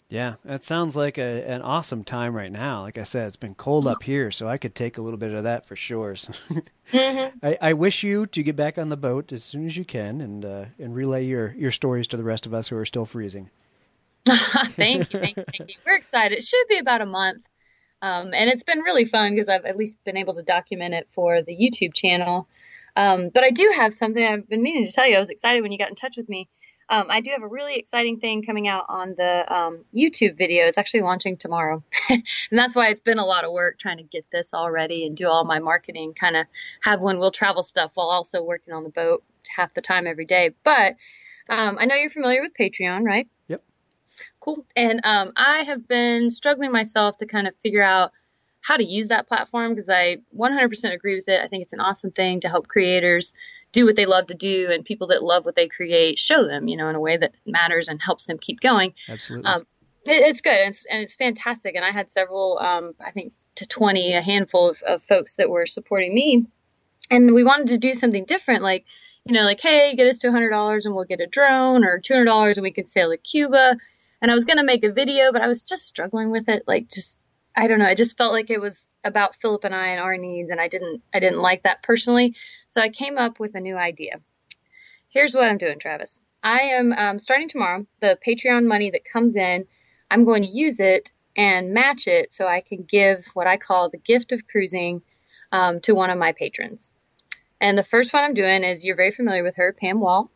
[SPEAKER 3] Yeah, that sounds like a, an awesome time right now. Like I said, it's been cold up here, so I could take a little bit of that for sure. mm-hmm. I, I, wish you to get back on the boat as soon as you can and uh, and relay your, your stories to the rest of us who are still freezing.
[SPEAKER 1] thank you, thank you, thank you. We're excited. It should be about a month, um, and it's been really fun because I've at least been able to document it for the YouTube channel. Um, but I do have something I've been meaning to tell you. I was excited when you got in touch with me. Um, I do have a really exciting thing coming out on the um, YouTube video. It's actually launching tomorrow. and that's why it's been a lot of work trying to get this all ready and do all my marketing, kind of have Wind Will Travel stuff while also working on the boat half the time every day. But um, I know you're familiar with Patreon, right?
[SPEAKER 3] Yep.
[SPEAKER 1] Cool. And um, I have been struggling myself to kind of figure out how to use that platform because I 100% agree with it. I think it's an awesome thing to help creators do what they love to do and people that love what they create show them, you know, in a way that matters and helps them keep going.
[SPEAKER 3] Absolutely. Um,
[SPEAKER 1] it, it's good and it's, and it's, fantastic. And I had several, um, I think to 20, a handful of, of folks that were supporting me. And we wanted to do something different, like, you know, like, hey, get us to $100 and we'll get a drone or $200 and we can sail to Cuba. And I was going to make a video, but I was just struggling with it. Like, just, I don't know. I just felt like it was about Philip and I and our needs, and I didn't I didn't like that personally. So I came up with a new idea. Here's what I'm doing, Travis. I am um, starting tomorrow. The Patreon money that comes in, I'm going to use it and match it so I can give what I call the gift of cruising um, to one of my patrons. And the first one I'm doing is you're very familiar with her, Pam Wall.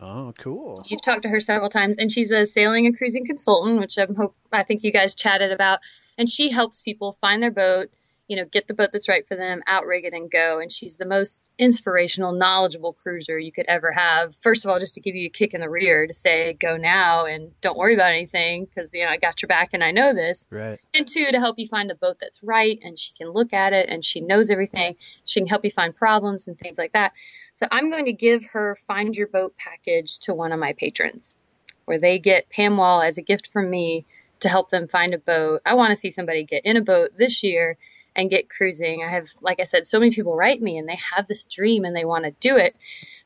[SPEAKER 3] Oh, cool.
[SPEAKER 1] You've talked to her several times, and she's a sailing and cruising consultant, which I'm hope I think you guys chatted about. And she helps people find their boat, you know, get the boat that's right for them, outrig it, and go. And she's the most inspirational, knowledgeable cruiser you could ever have. First of all, just to give you a kick in the rear to say, go now and don't worry about anything because, you know, I got your back and I know this.
[SPEAKER 3] Right.
[SPEAKER 1] And two, to help you find the boat that's right and she can look at it and she knows everything. She can help you find problems and things like that. So I'm going to give her Find Your Boat package to one of my patrons where they get Pam Wall as a gift from me to help them find a boat. I want to see somebody get in a boat this year and get cruising. I have, like I said, so many people write me and they have this dream and they want to do it.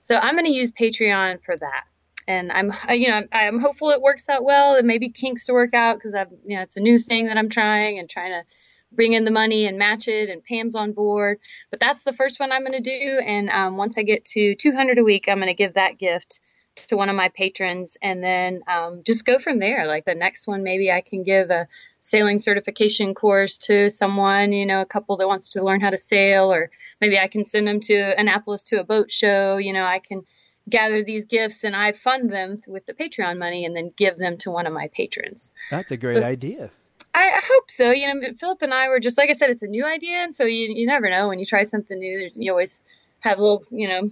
[SPEAKER 1] So I'm going to use Patreon for that. And I'm, you know, I'm hopeful it works out well. It maybe kinks to work out because I've, you know, it's a new thing that I'm trying and trying to bring in the money and match it. And Pam's on board. But that's the first one I'm going to do. And um, once I get to 200 a week, I'm going to give that gift to one of my patrons and then um, just go from there. Like the next one, maybe I can give a sailing certification course to someone, you know, a couple that wants to learn how to sail, or maybe I can send them to Annapolis to a boat show. You know, I can gather these gifts and I fund them with the Patreon money and then give them to one of my patrons.
[SPEAKER 3] That's a great idea.
[SPEAKER 1] I, I hope so. You know, Philip and I were just like I said, it's a new idea, and so you you never know when you try something new. You always have little, you know,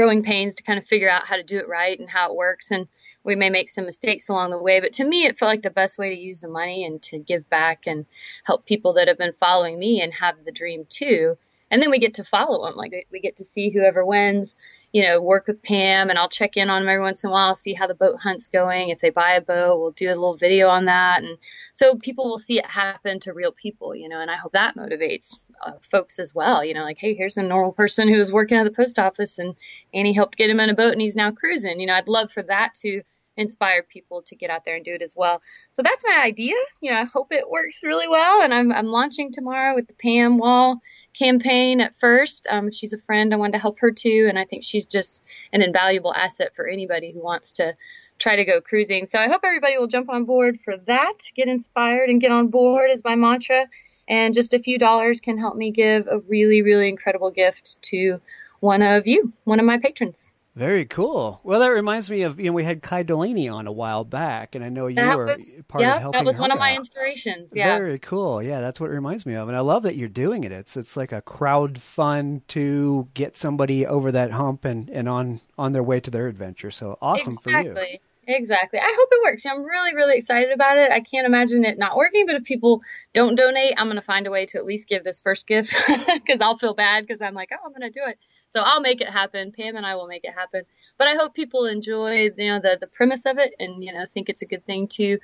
[SPEAKER 1] growing pains to kind of figure out how to do it right and how it works. And we may make some mistakes along the way, but to me, it felt like the best way to use the money and to give back and help people that have been following me and have the dream too. And then we get to follow them. Like we get to see whoever wins you know, work with Pam and I'll check in on them every once in a while, see how the boat hunt's going. If they buy a boat, we'll do a little video on that. And so people will see it happen to real people, you know, and I hope that motivates uh, folks as well. You know, like, hey, here's a normal person who was working at the post office and Annie helped get him in a boat and he's now cruising. You know, I'd love for that to inspire people to get out there and do it as well. So that's my idea. You know, I hope it works really well. And I'm, I'm launching tomorrow with the Pam Wall campaign at first. Um, she's a friend. I wanted to help her too, and I think she's just an invaluable asset for anybody who wants to try to go cruising. So I hope everybody will jump on board for that. Get inspired and get on board is my mantra. And just a few dollars can help me give a really, really incredible gift to one of you, one of my patrons.
[SPEAKER 3] Very cool. Well, that reminds me of you know we had Kai Delaney on a while back, and I know you
[SPEAKER 1] that
[SPEAKER 3] were
[SPEAKER 1] was,
[SPEAKER 3] part
[SPEAKER 1] yeah,
[SPEAKER 3] of helping.
[SPEAKER 1] that was one
[SPEAKER 3] of
[SPEAKER 1] my inspirations. Yeah,
[SPEAKER 3] very cool. Yeah, that's what it reminds me of, and I love that you're doing it. It's it's like a crowd fund to get somebody over that hump and and on on their way to their adventure. So awesome
[SPEAKER 1] exactly.
[SPEAKER 3] for you.
[SPEAKER 1] Exactly. I hope it works. I'm really, really excited about it. I can't imagine it not working, but if people don't donate, I'm going to find a way to at least give this first gift because I'll feel bad because I'm like, oh, I'm going to do it. So I'll make it happen. Pam and I will make it happen. But I hope people enjoy, you know, the the premise of it, and you know, think it's a good thing to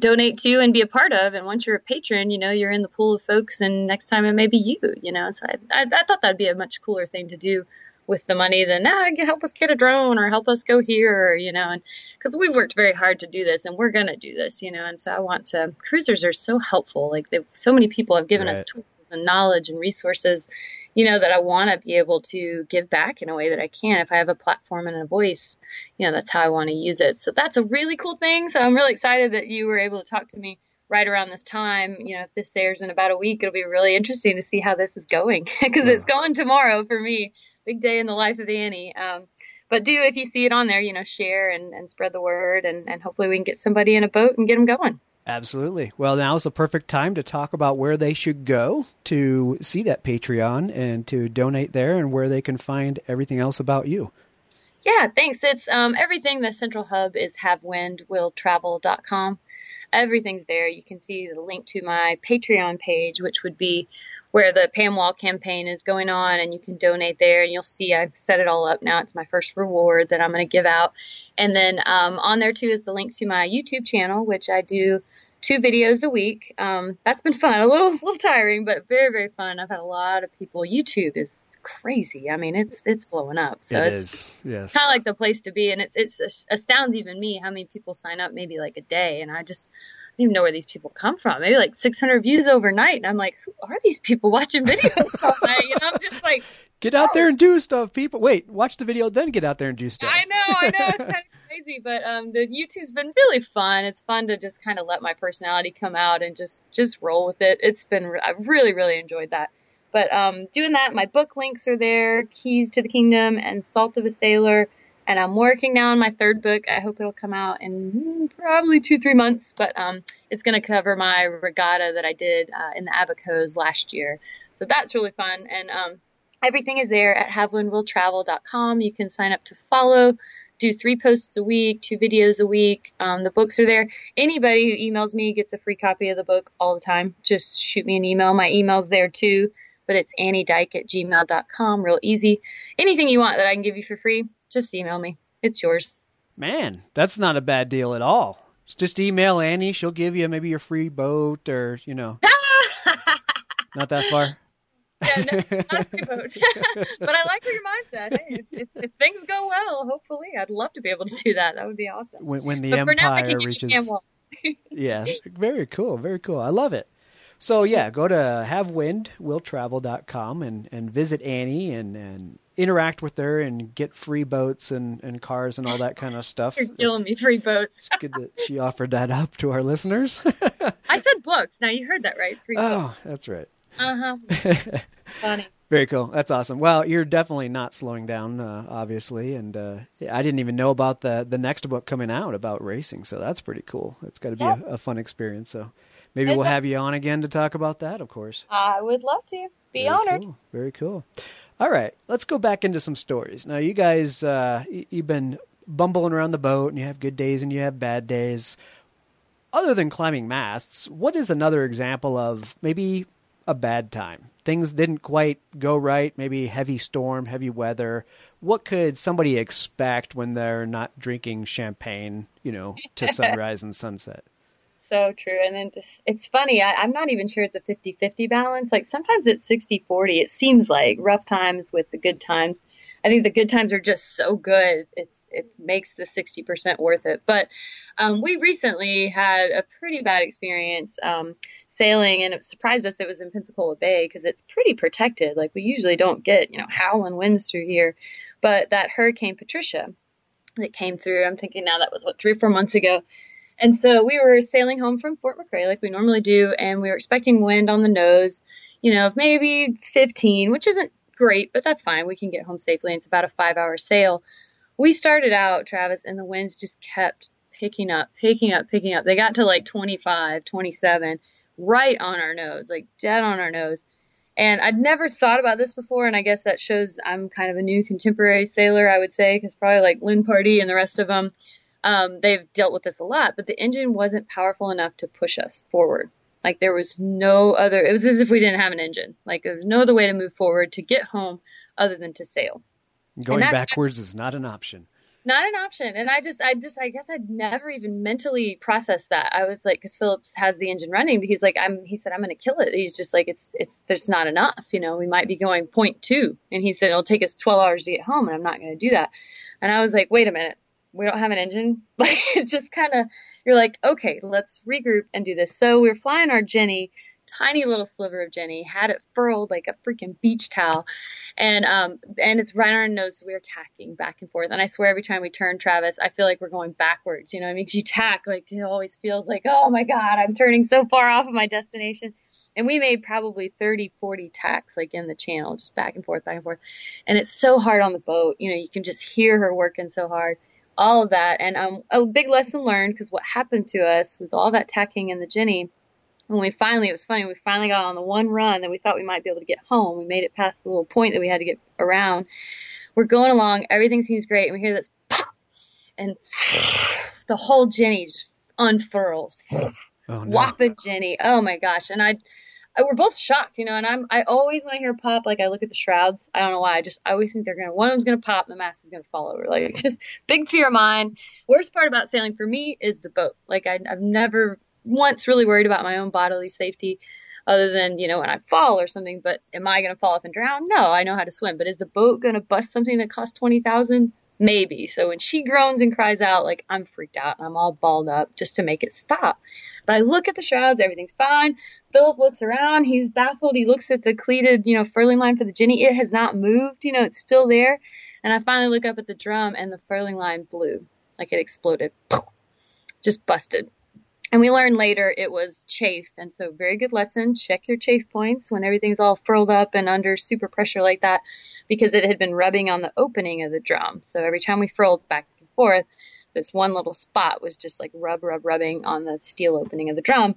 [SPEAKER 1] donate to and be a part of. And once you're a patron, you know, you're in the pool of folks, and next time it may be you. You know, so I I, I thought that'd be a much cooler thing to do with the money, then nah, help us get a drone or help us go here, you know, and because we've worked very hard to do this and we're going to do this, you know, and so I want to, cruisers are so helpful. Like so many people have given right. us tools and knowledge and resources, you know, that I want to be able to give back in a way that I can. If I have a platform and a voice, you know, that's how I want to use it. So that's a really cool thing. So I'm really excited that you were able to talk to me right around this time. You know, if this airs in about a week, it'll be really interesting to see how this is going because it's going tomorrow for me. Big day in the life of Annie. Um, but do if you see it on there, you know, share and, and spread the word, and, and hopefully we can get somebody in a boat and get them going.
[SPEAKER 3] Absolutely. Well, now is the perfect time to talk about where they should go to see that Patreon and to donate there and where they can find everything else about you.
[SPEAKER 1] Yeah, thanks. It's um, everything. The central hub is havewindwilltravel.com. Everything's there. You can see the link to my Patreon page, which would be where the Pam Wall campaign is going on, and you can donate there. And you'll see I've set it all up now. It's my first reward that I'm going to give out. And then um, on there too is the link to my YouTube channel, which I do two videos a week. Um, that's been fun. A little, little tiring, but very, very fun. I've had a lot of people. YouTube is crazy. I mean, it's it's blowing up. So
[SPEAKER 3] it
[SPEAKER 1] it's
[SPEAKER 3] is. Yes.
[SPEAKER 1] kind of like the place to be, and it's it's astounds even me how many people sign up maybe like a day, and I just don't even know where these people come from. Maybe like 600 views overnight, and I'm like, who are these people watching videos all night? You know, I'm just like.
[SPEAKER 3] Get out oh. there and do stuff, people. Wait, watch the video, then get out there and do stuff.
[SPEAKER 1] I know, I know. It's kind of crazy, but um, the YouTube's been really fun. It's fun to just kind of let my personality come out and just just roll with it. It's been I've really really enjoyed that. But um, doing that, my book links are there: Keys to the Kingdom and Salt of a Sailor. And I'm working now on my third book. I hope it'll come out in probably two three months. But um, it's going to cover my regatta that I did uh, in the Abacos last year. So that's really fun. And um, everything is there at havewindwilltravel.com. You can sign up to follow do three posts a week, two videos a week. Um, the books are there. Anybody who emails me gets a free copy of the book all the time. Just shoot me an email. My email's there too, but it's anniedike at gmail.com. Real easy. Anything you want that I can give you for free, just email me. It's yours.
[SPEAKER 3] Man, that's not a bad deal at all. Just email Annie. She'll give you maybe your free boat or, you know. not that far
[SPEAKER 1] yeah, no, not a boat. but I like your mindset. Hey, if, if, if, things go well, hopefully, I'd love to be able to do that. That would be awesome.
[SPEAKER 3] When, when the but empire now, reaches, yeah, very cool, very cool. I love it. So yeah, go to havewindwilltravel.com and and visit Annie and and interact with her and get free boats and, and cars and all that kind of stuff.
[SPEAKER 1] You're killing it's, me, free boats.
[SPEAKER 3] it's good that she offered that up to our listeners.
[SPEAKER 1] I said books. Now you heard that right. Free
[SPEAKER 3] oh,
[SPEAKER 1] books.
[SPEAKER 3] that's right.
[SPEAKER 1] Uh huh. Funny.
[SPEAKER 3] Very cool. That's awesome. Well, you're definitely not slowing down, uh, obviously, and uh, I didn't even know about the the next book coming out about racing, so that's pretty cool. It's got to be a, a, fun experience. So maybe we'll have you on again to talk about that, of course.
[SPEAKER 1] I would love to. Be
[SPEAKER 3] Very
[SPEAKER 1] honored.
[SPEAKER 3] Cool. Very cool. All right, let's go back into some stories. Now, you guys, uh, you've been bumbling around the boat, and you have good days and you have bad days. Other than climbing masts, what is another example of maybe a bad time. Things didn't quite go right, maybe heavy storm, heavy weather. What could somebody expect when they're not drinking champagne, you know, to sunrise and sunset?
[SPEAKER 1] So true. And then this, it's funny, I, am not even sure it's a 50 50 balance. Like sometimes it's 60 40. It seems like rough times with the good times. I think the good times are just so good. It's it makes the 60% worth it. But um, we recently had a pretty bad experience um, sailing, and it surprised us it was in Pensacola Bay because it's pretty protected. Like we usually don't get, you know, howling winds through here. But that Hurricane Patricia that came through, I'm thinking now that was what, three or four months ago. And so we were sailing home from Fort McRee like we normally do, and we were expecting wind on the nose, you know, maybe 15, which isn't great, but that's fine. We can get home safely. It's about a five hour sail we started out, Travis, and the winds just kept picking up, picking up, picking up. They got to like 25, 27, right on our nose, like dead on our nose. And I'd never thought about this before, and I guess that shows I'm kind of a new contemporary sailor, I would say, because probably like Lin Pardey and the rest of them, um, they've dealt with this a lot. But the engine wasn't powerful enough to push us forward. Like there was no other. It was as if we didn't have an engine. Like there was no other way to move forward to get home other than to sail.
[SPEAKER 3] Going backwards is not an option.
[SPEAKER 1] not an option. And I just, I just, I guess I'd never even mentally processed that. I was like, because Phillips has the engine running, but he's like, I'm, he said, I'm going to kill it. He's just like, it's, it's, there's not enough. You know, we might be going point two. And he said, it'll take us 12 hours to get home, and I'm not going to do that. And I was like, wait a minute, we don't have an engine. Like, it just kind of, you're like, okay, let's regroup and do this. So we're flying our Jenny, tiny little sliver of Jenny, had it furled like a freaking beach towel. And um and it's right on our nose so we are tacking back and forth. And i swear every time we turn travis i feel like we're going backwards you know it makes you tack like it always feels like oh my god i'm turning so far off of my destination. And we made probably 30 40 tacks like in the channel just back and forth back and forth. And it's so hard on the boat you know you can just hear her working so hard all of that and um, a big lesson learned because what happened to us with all that tacking in the jenny when we finally, it was funny, we finally got on the one run that we thought we might be able to get home. We made it past the little point that we had to get around. We're going along, everything seems great, and we hear this pop, and the whole Jenny just unfurls. Oh, no. Whopping Jenny. Oh my gosh. And I, I, we're both shocked, you know, and I'm, I always, when I hear pop, like I look at the shrouds. I don't know why. I just, I always think they're to, one of them's to pop and the mast is to fall over. Like, just big fear of mine. Worst part about sailing for me is the boat. Like, I, I've never once really worried about my own bodily safety other than, you know, when I fall or something, but am I to fall off and drown? No, I know how to swim, but is the boat to bust something that costs 20,000? Maybe. So when she groans and cries out, like I'm freaked out I'm all balled up just to make it stop. But I look at the shrouds, everything's fine. Philip looks around, he's baffled. He looks at the cleated, you know, furling line for the Jenny. It has not moved, you know, it's still there. And I finally look up at the drum and the furling line blew, like it exploded, just busted. And we learned later it was chafe. And so, very good lesson. Check your chafe points when everything's all furled up and under super pressure like that because it had been rubbing on the opening of the drum. So, every time we furled back and forth, this one little spot was just like rub, rub, rubbing on the steel opening of the drum.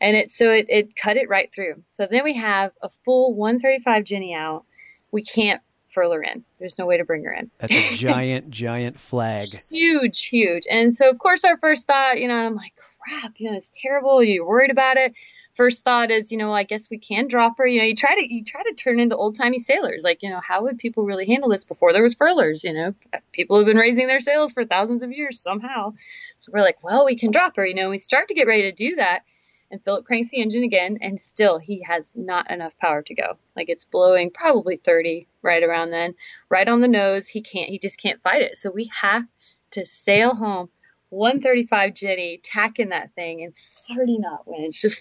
[SPEAKER 1] And it, so it, it cut it right through. So then we have a full 135 Jenny out. We can't furl her in. There's no way to bring her in.
[SPEAKER 3] That's a giant, giant flag.
[SPEAKER 1] Huge, huge. And so, of course, our first thought, you know, I'm like, crap, you know, it's terrible. You're worried about it. First thought is, you know, I guess we can drop her. You know, you try to you try to turn into old timey sailors. Like, you know, how would people really handle this before there was furlers? You know, people have been raising their sails for thousands of years somehow. So we're like, well, we can drop her. You know, we start to get ready to do that, and Philip cranks the engine again, and still he has not enough power to go. Like it's blowing probably 30 right around then, right on the nose. He can't. He just can't fight it. So we have to sail home 135 Jenny tacking that thing in 30 knot winds, just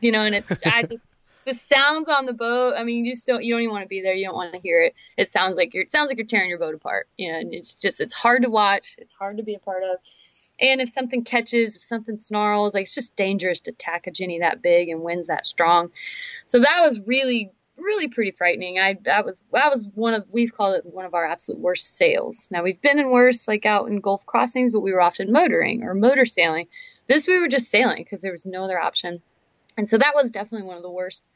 [SPEAKER 1] you know, and it's I just the sounds on the boat. I mean, you just don't you don't even want to be there. You don't want to hear it. It sounds like you're it sounds like you're tearing your boat apart. You know, and it's just it's hard to watch. It's hard to be a part of. And if something catches, if something snarls, like it's just dangerous to tack a Jenny that big and winds that strong. So that was really really pretty frightening. I that was that was one of we've called it one of our absolute worst sails. Now we've been in worse like out in Gulf crossings, but we were often motoring or motor sailing. This we were just sailing because there was no other option. And so that was definitely one of the worst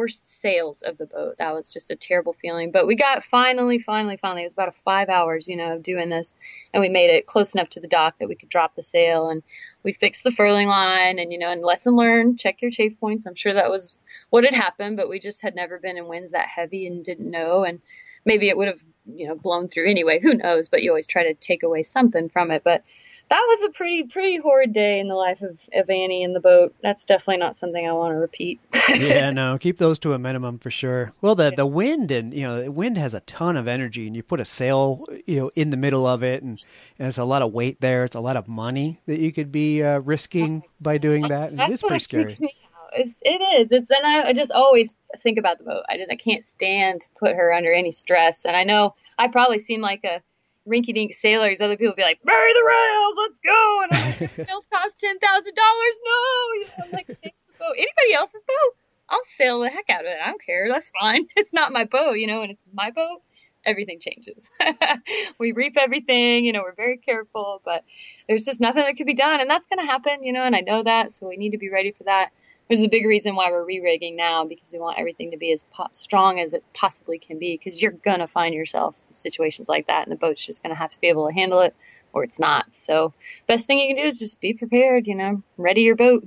[SPEAKER 1] worst sails of the boat. That was just a terrible feeling. But we got finally, finally, finally. It was about five hours, you know, of doing this, and we made it close enough to the dock that we could drop the sail. And we fixed the furling line, and you know, and lesson learned: check your chafe points. I'm sure that was what had happened, but we just had never been in winds that heavy and didn't know. And maybe it would have, you know, blown through anyway. Who knows? But you always try to take away something from it. But that was a pretty pretty horrid day in the life of, of Annie in the boat. That's definitely not something I want to repeat.
[SPEAKER 3] yeah, no, keep those to a minimum for sure. Well, the the wind and you know, the wind has a ton of energy, and you put a sail you know in the middle of it, and, and it's a lot of weight there. It's a lot of money that you could be uh, risking by doing
[SPEAKER 1] that's,
[SPEAKER 3] that.
[SPEAKER 1] And that's
[SPEAKER 3] it is pretty scary.
[SPEAKER 1] It's, it is. It's and I, I just always think about the boat. I just I can't stand to put her under any stress. And I know I probably seem like a rinky dink sailors, other people be like, bury the rails, let's go. And I'm like, rails cost ten thousand dollars. No, you know, I'm like, take the boat. Anybody else's boat, I'll sail the heck out of it. I don't care. That's fine. It's not my boat, you know, and it's my boat. Everything changes. we reef everything, you know, we're very careful, but there's just nothing that could be done. And that's going to happen, you know, and I know that. So we need to be ready for that there's a big reason why we're re-rigging now because we want everything to be as po- strong as it possibly can be because you're gonna find yourself in situations like that and the boat's just gonna have to be able to handle it or it's not so best thing you can do is just be prepared you know ready your boat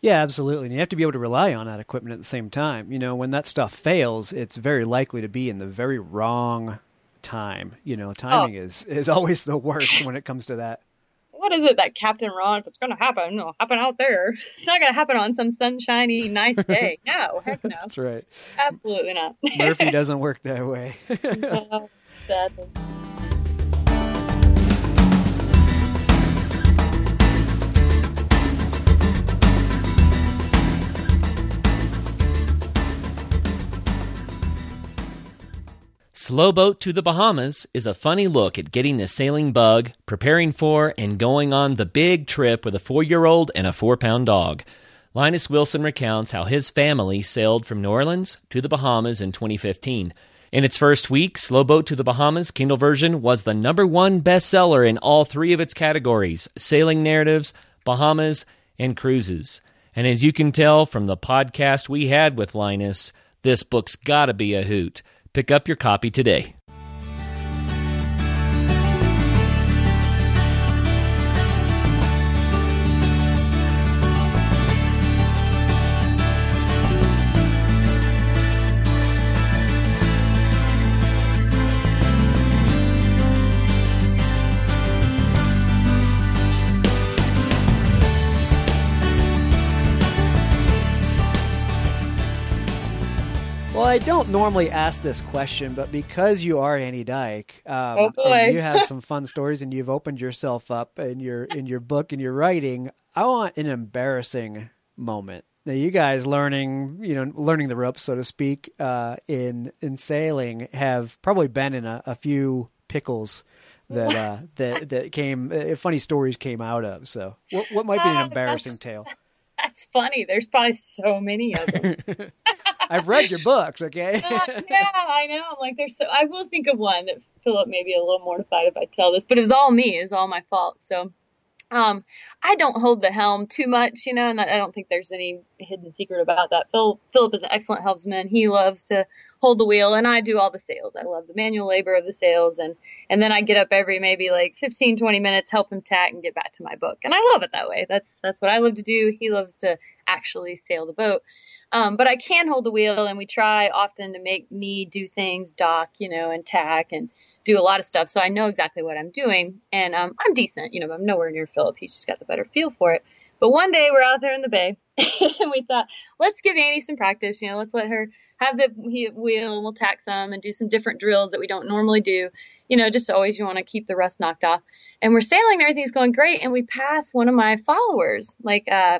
[SPEAKER 3] yeah, absolutely. And you have to be able to rely on that equipment at the same time. You know, when that stuff fails, it's very likely to be in the very wrong time. You know, timing oh. is is always the worst when it comes to that.
[SPEAKER 1] What is it that Captain Ron? If it's going to happen, it'll happen out there. It's not going to happen on some sunshiny, nice day. No, heck no.
[SPEAKER 3] That's right.
[SPEAKER 1] Absolutely not.
[SPEAKER 3] Murphy doesn't work that way. no, sadly.
[SPEAKER 2] Slow Boat to the Bahamas is a funny look at getting the sailing bug, preparing for, and going on the big trip with a four year old and a four pound dog. Linus Wilson recounts how his family sailed from New Orleans to the Bahamas in 2015. In its first week, Slow Boat to the Bahamas Kindle version was the number one bestseller in all three of its categories sailing narratives, Bahamas, and cruises. And as you can tell from the podcast we had with Linus, this book's gotta be a hoot. Pick up your copy today.
[SPEAKER 3] I don't normally ask this question, but because you are Annie Dike, um,
[SPEAKER 1] oh
[SPEAKER 3] you have some fun stories, and you've opened yourself up in your in your book and your writing. I want an embarrassing moment. Now, you guys learning, you know, learning the ropes, so to speak, uh, in in sailing, have probably been in a, a few pickles that uh, that that came uh, funny stories came out of. So, what, what might be an uh, embarrassing tale?
[SPEAKER 1] That's funny. There's probably so many of them.
[SPEAKER 3] I've read your books, okay?
[SPEAKER 1] uh, yeah, I know. I'm like, there's so. I will think of one that Philip may be a little mortified if I tell this, but it was all me. It's all my fault. So, um, I don't hold the helm too much, you know, and I don't think there's any hidden secret about that. Phil, Philip is an excellent helmsman. He loves to hold the wheel, and I do all the sails. I love the manual labor of the sails, and and then I get up every maybe like 15, 20 minutes, help him tack, and get back to my book. And I love it that way. That's that's what I love to do. He loves to actually sail the boat. Um, but I can hold the wheel, and we try often to make me do things, dock, you know, and tack, and do a lot of stuff. So I know exactly what I'm doing, and um, I'm decent, you know. I'm nowhere near Philip. He's just got the better feel for it. But one day we're out there in the bay, and we thought, let's give Annie some practice. You know, let's let her have the wheel, and we'll tack some and do some different drills that we don't normally do. You know, just always you want to keep the rust knocked off. And we're sailing, everything's going great, and we pass one of my followers, like uh,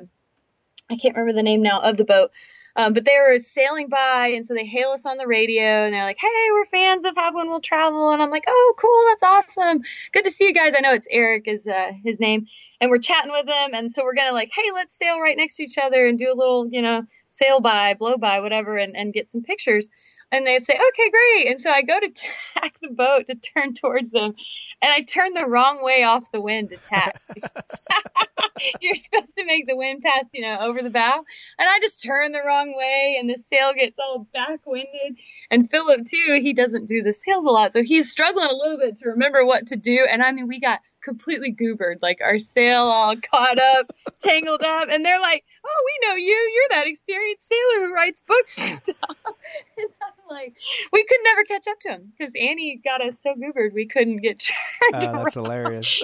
[SPEAKER 1] I can't remember the name now of the boat um, but they were sailing by, and so they hail us on the radio, and they're like, "Hey, we're fans of Have Wind Will Travel," and I'm like, "Oh, cool, that's awesome, good to see you guys." I know it's Eric is uh, his name, and we're chatting with him, and so we're gonna like, "Hey, let's sail right next to each other and do a little, you know, sail by, blow by, whatever, and, and get some pictures." And they'd say, "Okay, great." And so I go to tack the boat to turn towards them, and I turn the wrong way off the wind to tack. You're supposed to make the wind pass, you know, over the bow, and I just turn the wrong way, and the sail gets all backwinded. And Philip too, he doesn't do the sails a lot, so he's struggling a little bit to remember what to do. And I mean, we got completely goobered, like our sail all caught up, tangled up, and they're like, "Oh, we know you. You're that experienced sailor who writes books and stuff." and I'm like, we could never catch up to him because Annie got us so goobered we couldn't get turned.
[SPEAKER 3] Oh, that's hilarious.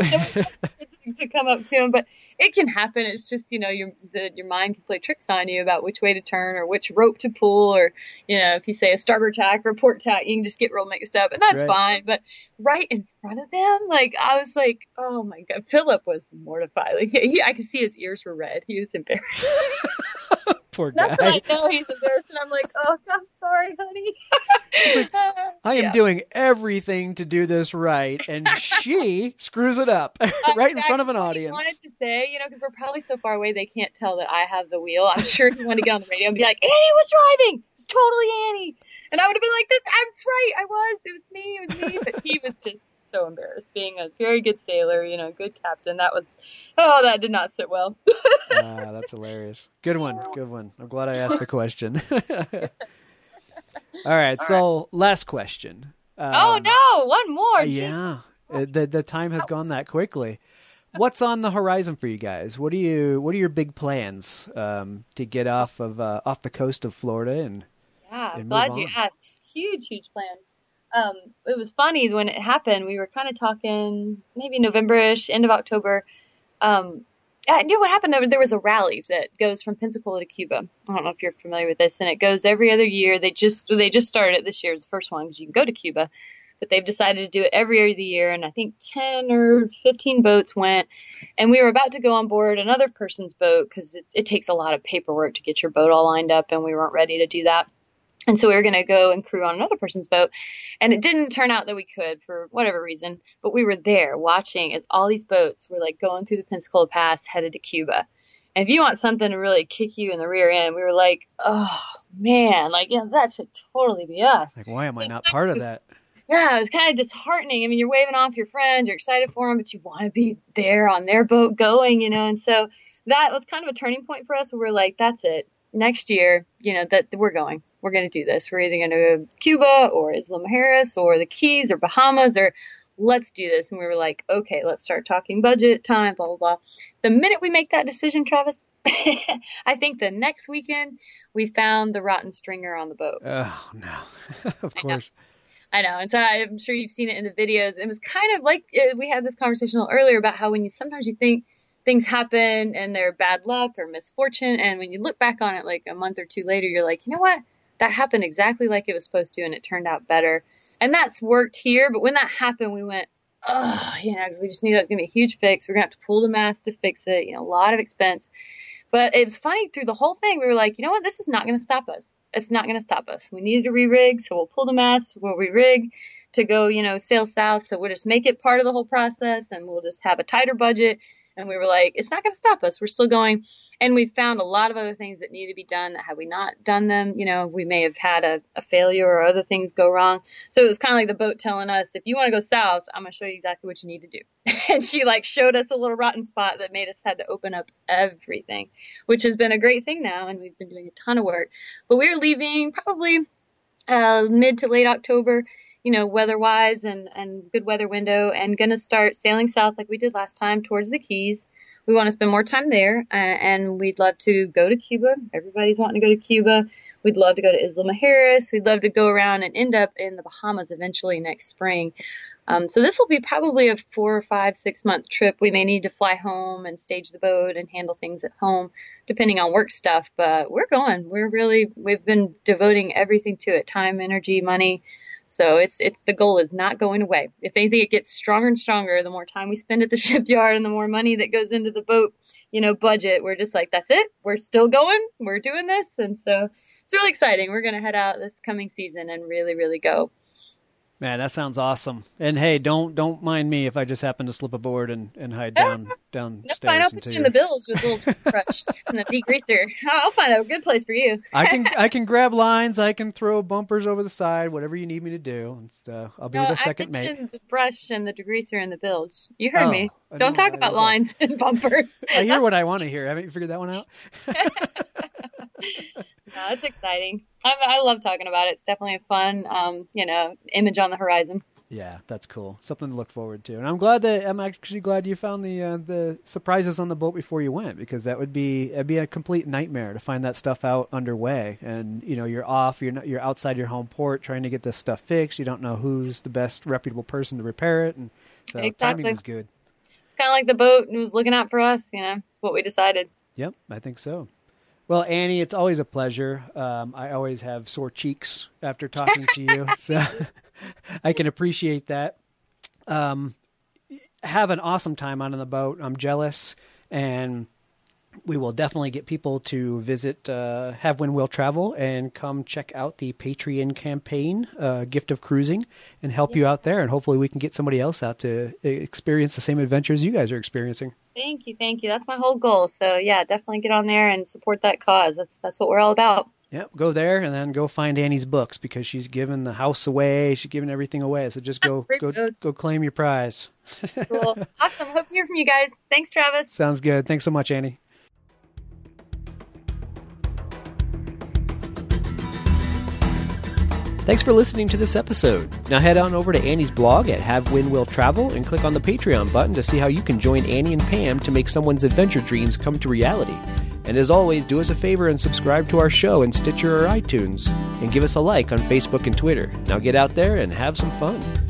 [SPEAKER 1] To come up to him, but it can happen. It's just you know your the, your mind can play tricks on you about which way to turn or which rope to pull, or you know if you say a starboard tack or port tack, you can just get real mixed up, and that's right. fine. But right in front of them, like I was like, oh my god, Philip was mortified. Like he, I could see his ears were red. He was embarrassed.
[SPEAKER 3] Poor guy.
[SPEAKER 1] That's I know he's embarrassed, and I'm like, oh, I'm sorry, honey.
[SPEAKER 3] like, I am yeah. doing everything to do this right, and she screws it up uh, right in front of an audience.
[SPEAKER 1] He wanted to say, you know, because we're probably so far away, they can't tell that I have the wheel. I'm sure he wanted to get on the radio and be like, Annie was driving. It's totally Annie. And I would have been like, "That's right, I was. It was me. It was me." But he was just so embarrassed. Being a very good sailor, you know, good captain. That was, oh, that did not sit well.
[SPEAKER 3] ah, that's hilarious. Good one. Good one. I'm glad I asked the question. All right. All so last question.
[SPEAKER 1] Um, oh no, one more.
[SPEAKER 3] Yeah. The the time has gone that quickly. What's on the horizon for you guys? What do you What are your big plans um, to get off of uh, off the coast of Florida and?
[SPEAKER 1] Yeah, I'm glad you asked. Huge, huge plans. Um, it was funny when it happened. We were kind of talking maybe November-ish, end of October. Um, I knew what happened. There, was a rally that goes from Pensacola to Cuba. I don't know if you're familiar with this, and it goes every other year. They just they just started it this year. It's the first one because you can go to Cuba, but they've decided to do it every other year. And I think ten or fifteen boats went, and we were about to go on board another person's boat because it, it takes a lot of paperwork to get your boat all lined up, and we weren't ready to do that. And so we were going to go and crew on another person's boat. And it didn't turn out that we could for whatever reason, but we were there watching as all these boats were like going through the Pensacola Pass headed to Cuba. And if you want something to really kick you in the rear end, we were like, oh man, like, yeah, that should totally be us.
[SPEAKER 3] Like, why am I not part of that?
[SPEAKER 1] Yeah, it was kind of disheartening. I mean, you're waving off your friends, you're excited for them, but you want to be there on their boat going, you know? And so that was kind of a turning point for us where we're like, that's it. Next year, you know, that we're going we're going to do this. We're either going to go Cuba or Isla Mujeres or the Keys or Bahamas or let's do this. And we were like, okay, let's start talking budget, time, blah, blah, blah. The minute we make that decision, Travis, I think the next weekend we found the rotten stringer on the boat.
[SPEAKER 3] Oh, no. of course.
[SPEAKER 1] I know. And so I'm sure you've seen it in the videos. It was kind of like uh, we had this conversation earlier about how when you sometimes you think things happen and they're bad luck or misfortune. And when you look back on it like a month or two later, you're like, you know what? That happened exactly like it was supposed to and it turned out better. And that's worked here. But when that happened, we went, oh, you know, because we just knew that was going to be a huge fix. We're going to have to pull the mast to fix it, you know, a lot of expense. But it was funny through the whole thing. We were like, you know what? This is not going to stop us. It's not going to stop us. We needed to re rig, so we'll pull the mast, we'll re rig to go, you know, sail south. So we'll just make it part of the whole process and we'll just have a tighter budget and we were like, it's not going to stop us. We're still going. And we found a lot of other things that needed to be done that had we not done them, you know, we may have had a, a failure or other things go wrong. So it was kind of like the boat telling us, if you want to go south, I'm going to show you exactly what you need to do. and she like showed us a little rotten spot that made us had to open up everything, which has been a great thing now. And we've been doing a ton of work. But we we're leaving probably uh, mid to late October you know, weather wise and, and good weather window and going to start sailing south like we did last time towards the Keys. We want to spend more time there uh, and we'd love to go to Cuba. Everybody's wanting to go to Cuba. We'd love to go to Isla Mujeres. We'd love to go around and end up in the Bahamas eventually next spring. Um, so this will be probably a four or five, six month trip. We may need to fly home and stage the boat and handle things at home, depending on work stuff. But we're going. We're really we've been devoting everything to it: time, energy, money. So it's it's the goal is not going away. If anything, it gets stronger and stronger. The more time we spend at the shipyard and the more money that goes into the boat, you know, budget. We're just like, that's it. We're still going. We're doing this, and so it's really exciting. We're gonna head out this coming season and really, really go.
[SPEAKER 3] Man, that sounds awesome. And hey, don't don't mind me if I just happen to slip aboard and, and hide down down.
[SPEAKER 1] That's fine. I'll put you in the bilge with a little brush and a degreaser. I'll find a good place for you.
[SPEAKER 3] I can I can grab lines. I can throw bumpers over the side. Whatever you need me to do. Uh, I'll be
[SPEAKER 1] no,
[SPEAKER 3] the second
[SPEAKER 1] I
[SPEAKER 3] mate.
[SPEAKER 1] The brush and the degreaser in the bilge. You heard oh, me. Don't talk about lines and bumpers.
[SPEAKER 3] I hear what I want to hear. Haven't you figured that one out?
[SPEAKER 1] no, it's exciting. I, I, love talking about it. It's definitely a fun, um, you know, image on the horizon.
[SPEAKER 3] Yeah, that's cool. Something to look forward to. And I'm glad that I'm actually glad you found the uh, the surprises on the boat before you went because that would be it'd be a complete nightmare to find that stuff out underway. And you know, you're off, you're not, you're outside your home port trying to get this stuff fixed. You don't know who's the best reputable person to repair it, and so
[SPEAKER 1] exactly.
[SPEAKER 3] timing was good.
[SPEAKER 1] It's kind of like the boat was looking out for us. You know, what we decided.
[SPEAKER 3] Yep, I think so. Well, Annie, it's always a pleasure. Um, I always have sore cheeks after talking to you, so I can appreciate that. Um, have an awesome time out on the boat. I'm jealous, and we will definitely get people to visit uh, Have Wind Will Travel and come check out the Patreon campaign, uh, Gift of Cruising, and help yeah. you out there. And hopefully, we can get somebody else out to experience the same adventures you guys are experiencing.
[SPEAKER 1] Thank you, thank you. That's my whole goal. So yeah, definitely get on there and support that cause. That's that's what we're all about.
[SPEAKER 3] Yep, go there and then go find Annie's books because she's given the house away. She's giving everything away. So just go go go claim your prize.
[SPEAKER 1] cool. Awesome. Hope to hear from you guys. Thanks, Travis.
[SPEAKER 3] Sounds good. Thanks so much, Annie. Thanks for listening to this episode. Now head on over to Annie's blog at Have Wind Will Travel and click on the Patreon button to see how you can join Annie and Pam to make someone's adventure dreams come to reality. And as always, do us a favor and subscribe to our show in Stitcher or iTunes, and give us a like on Facebook and Twitter. Now get out there and have some fun.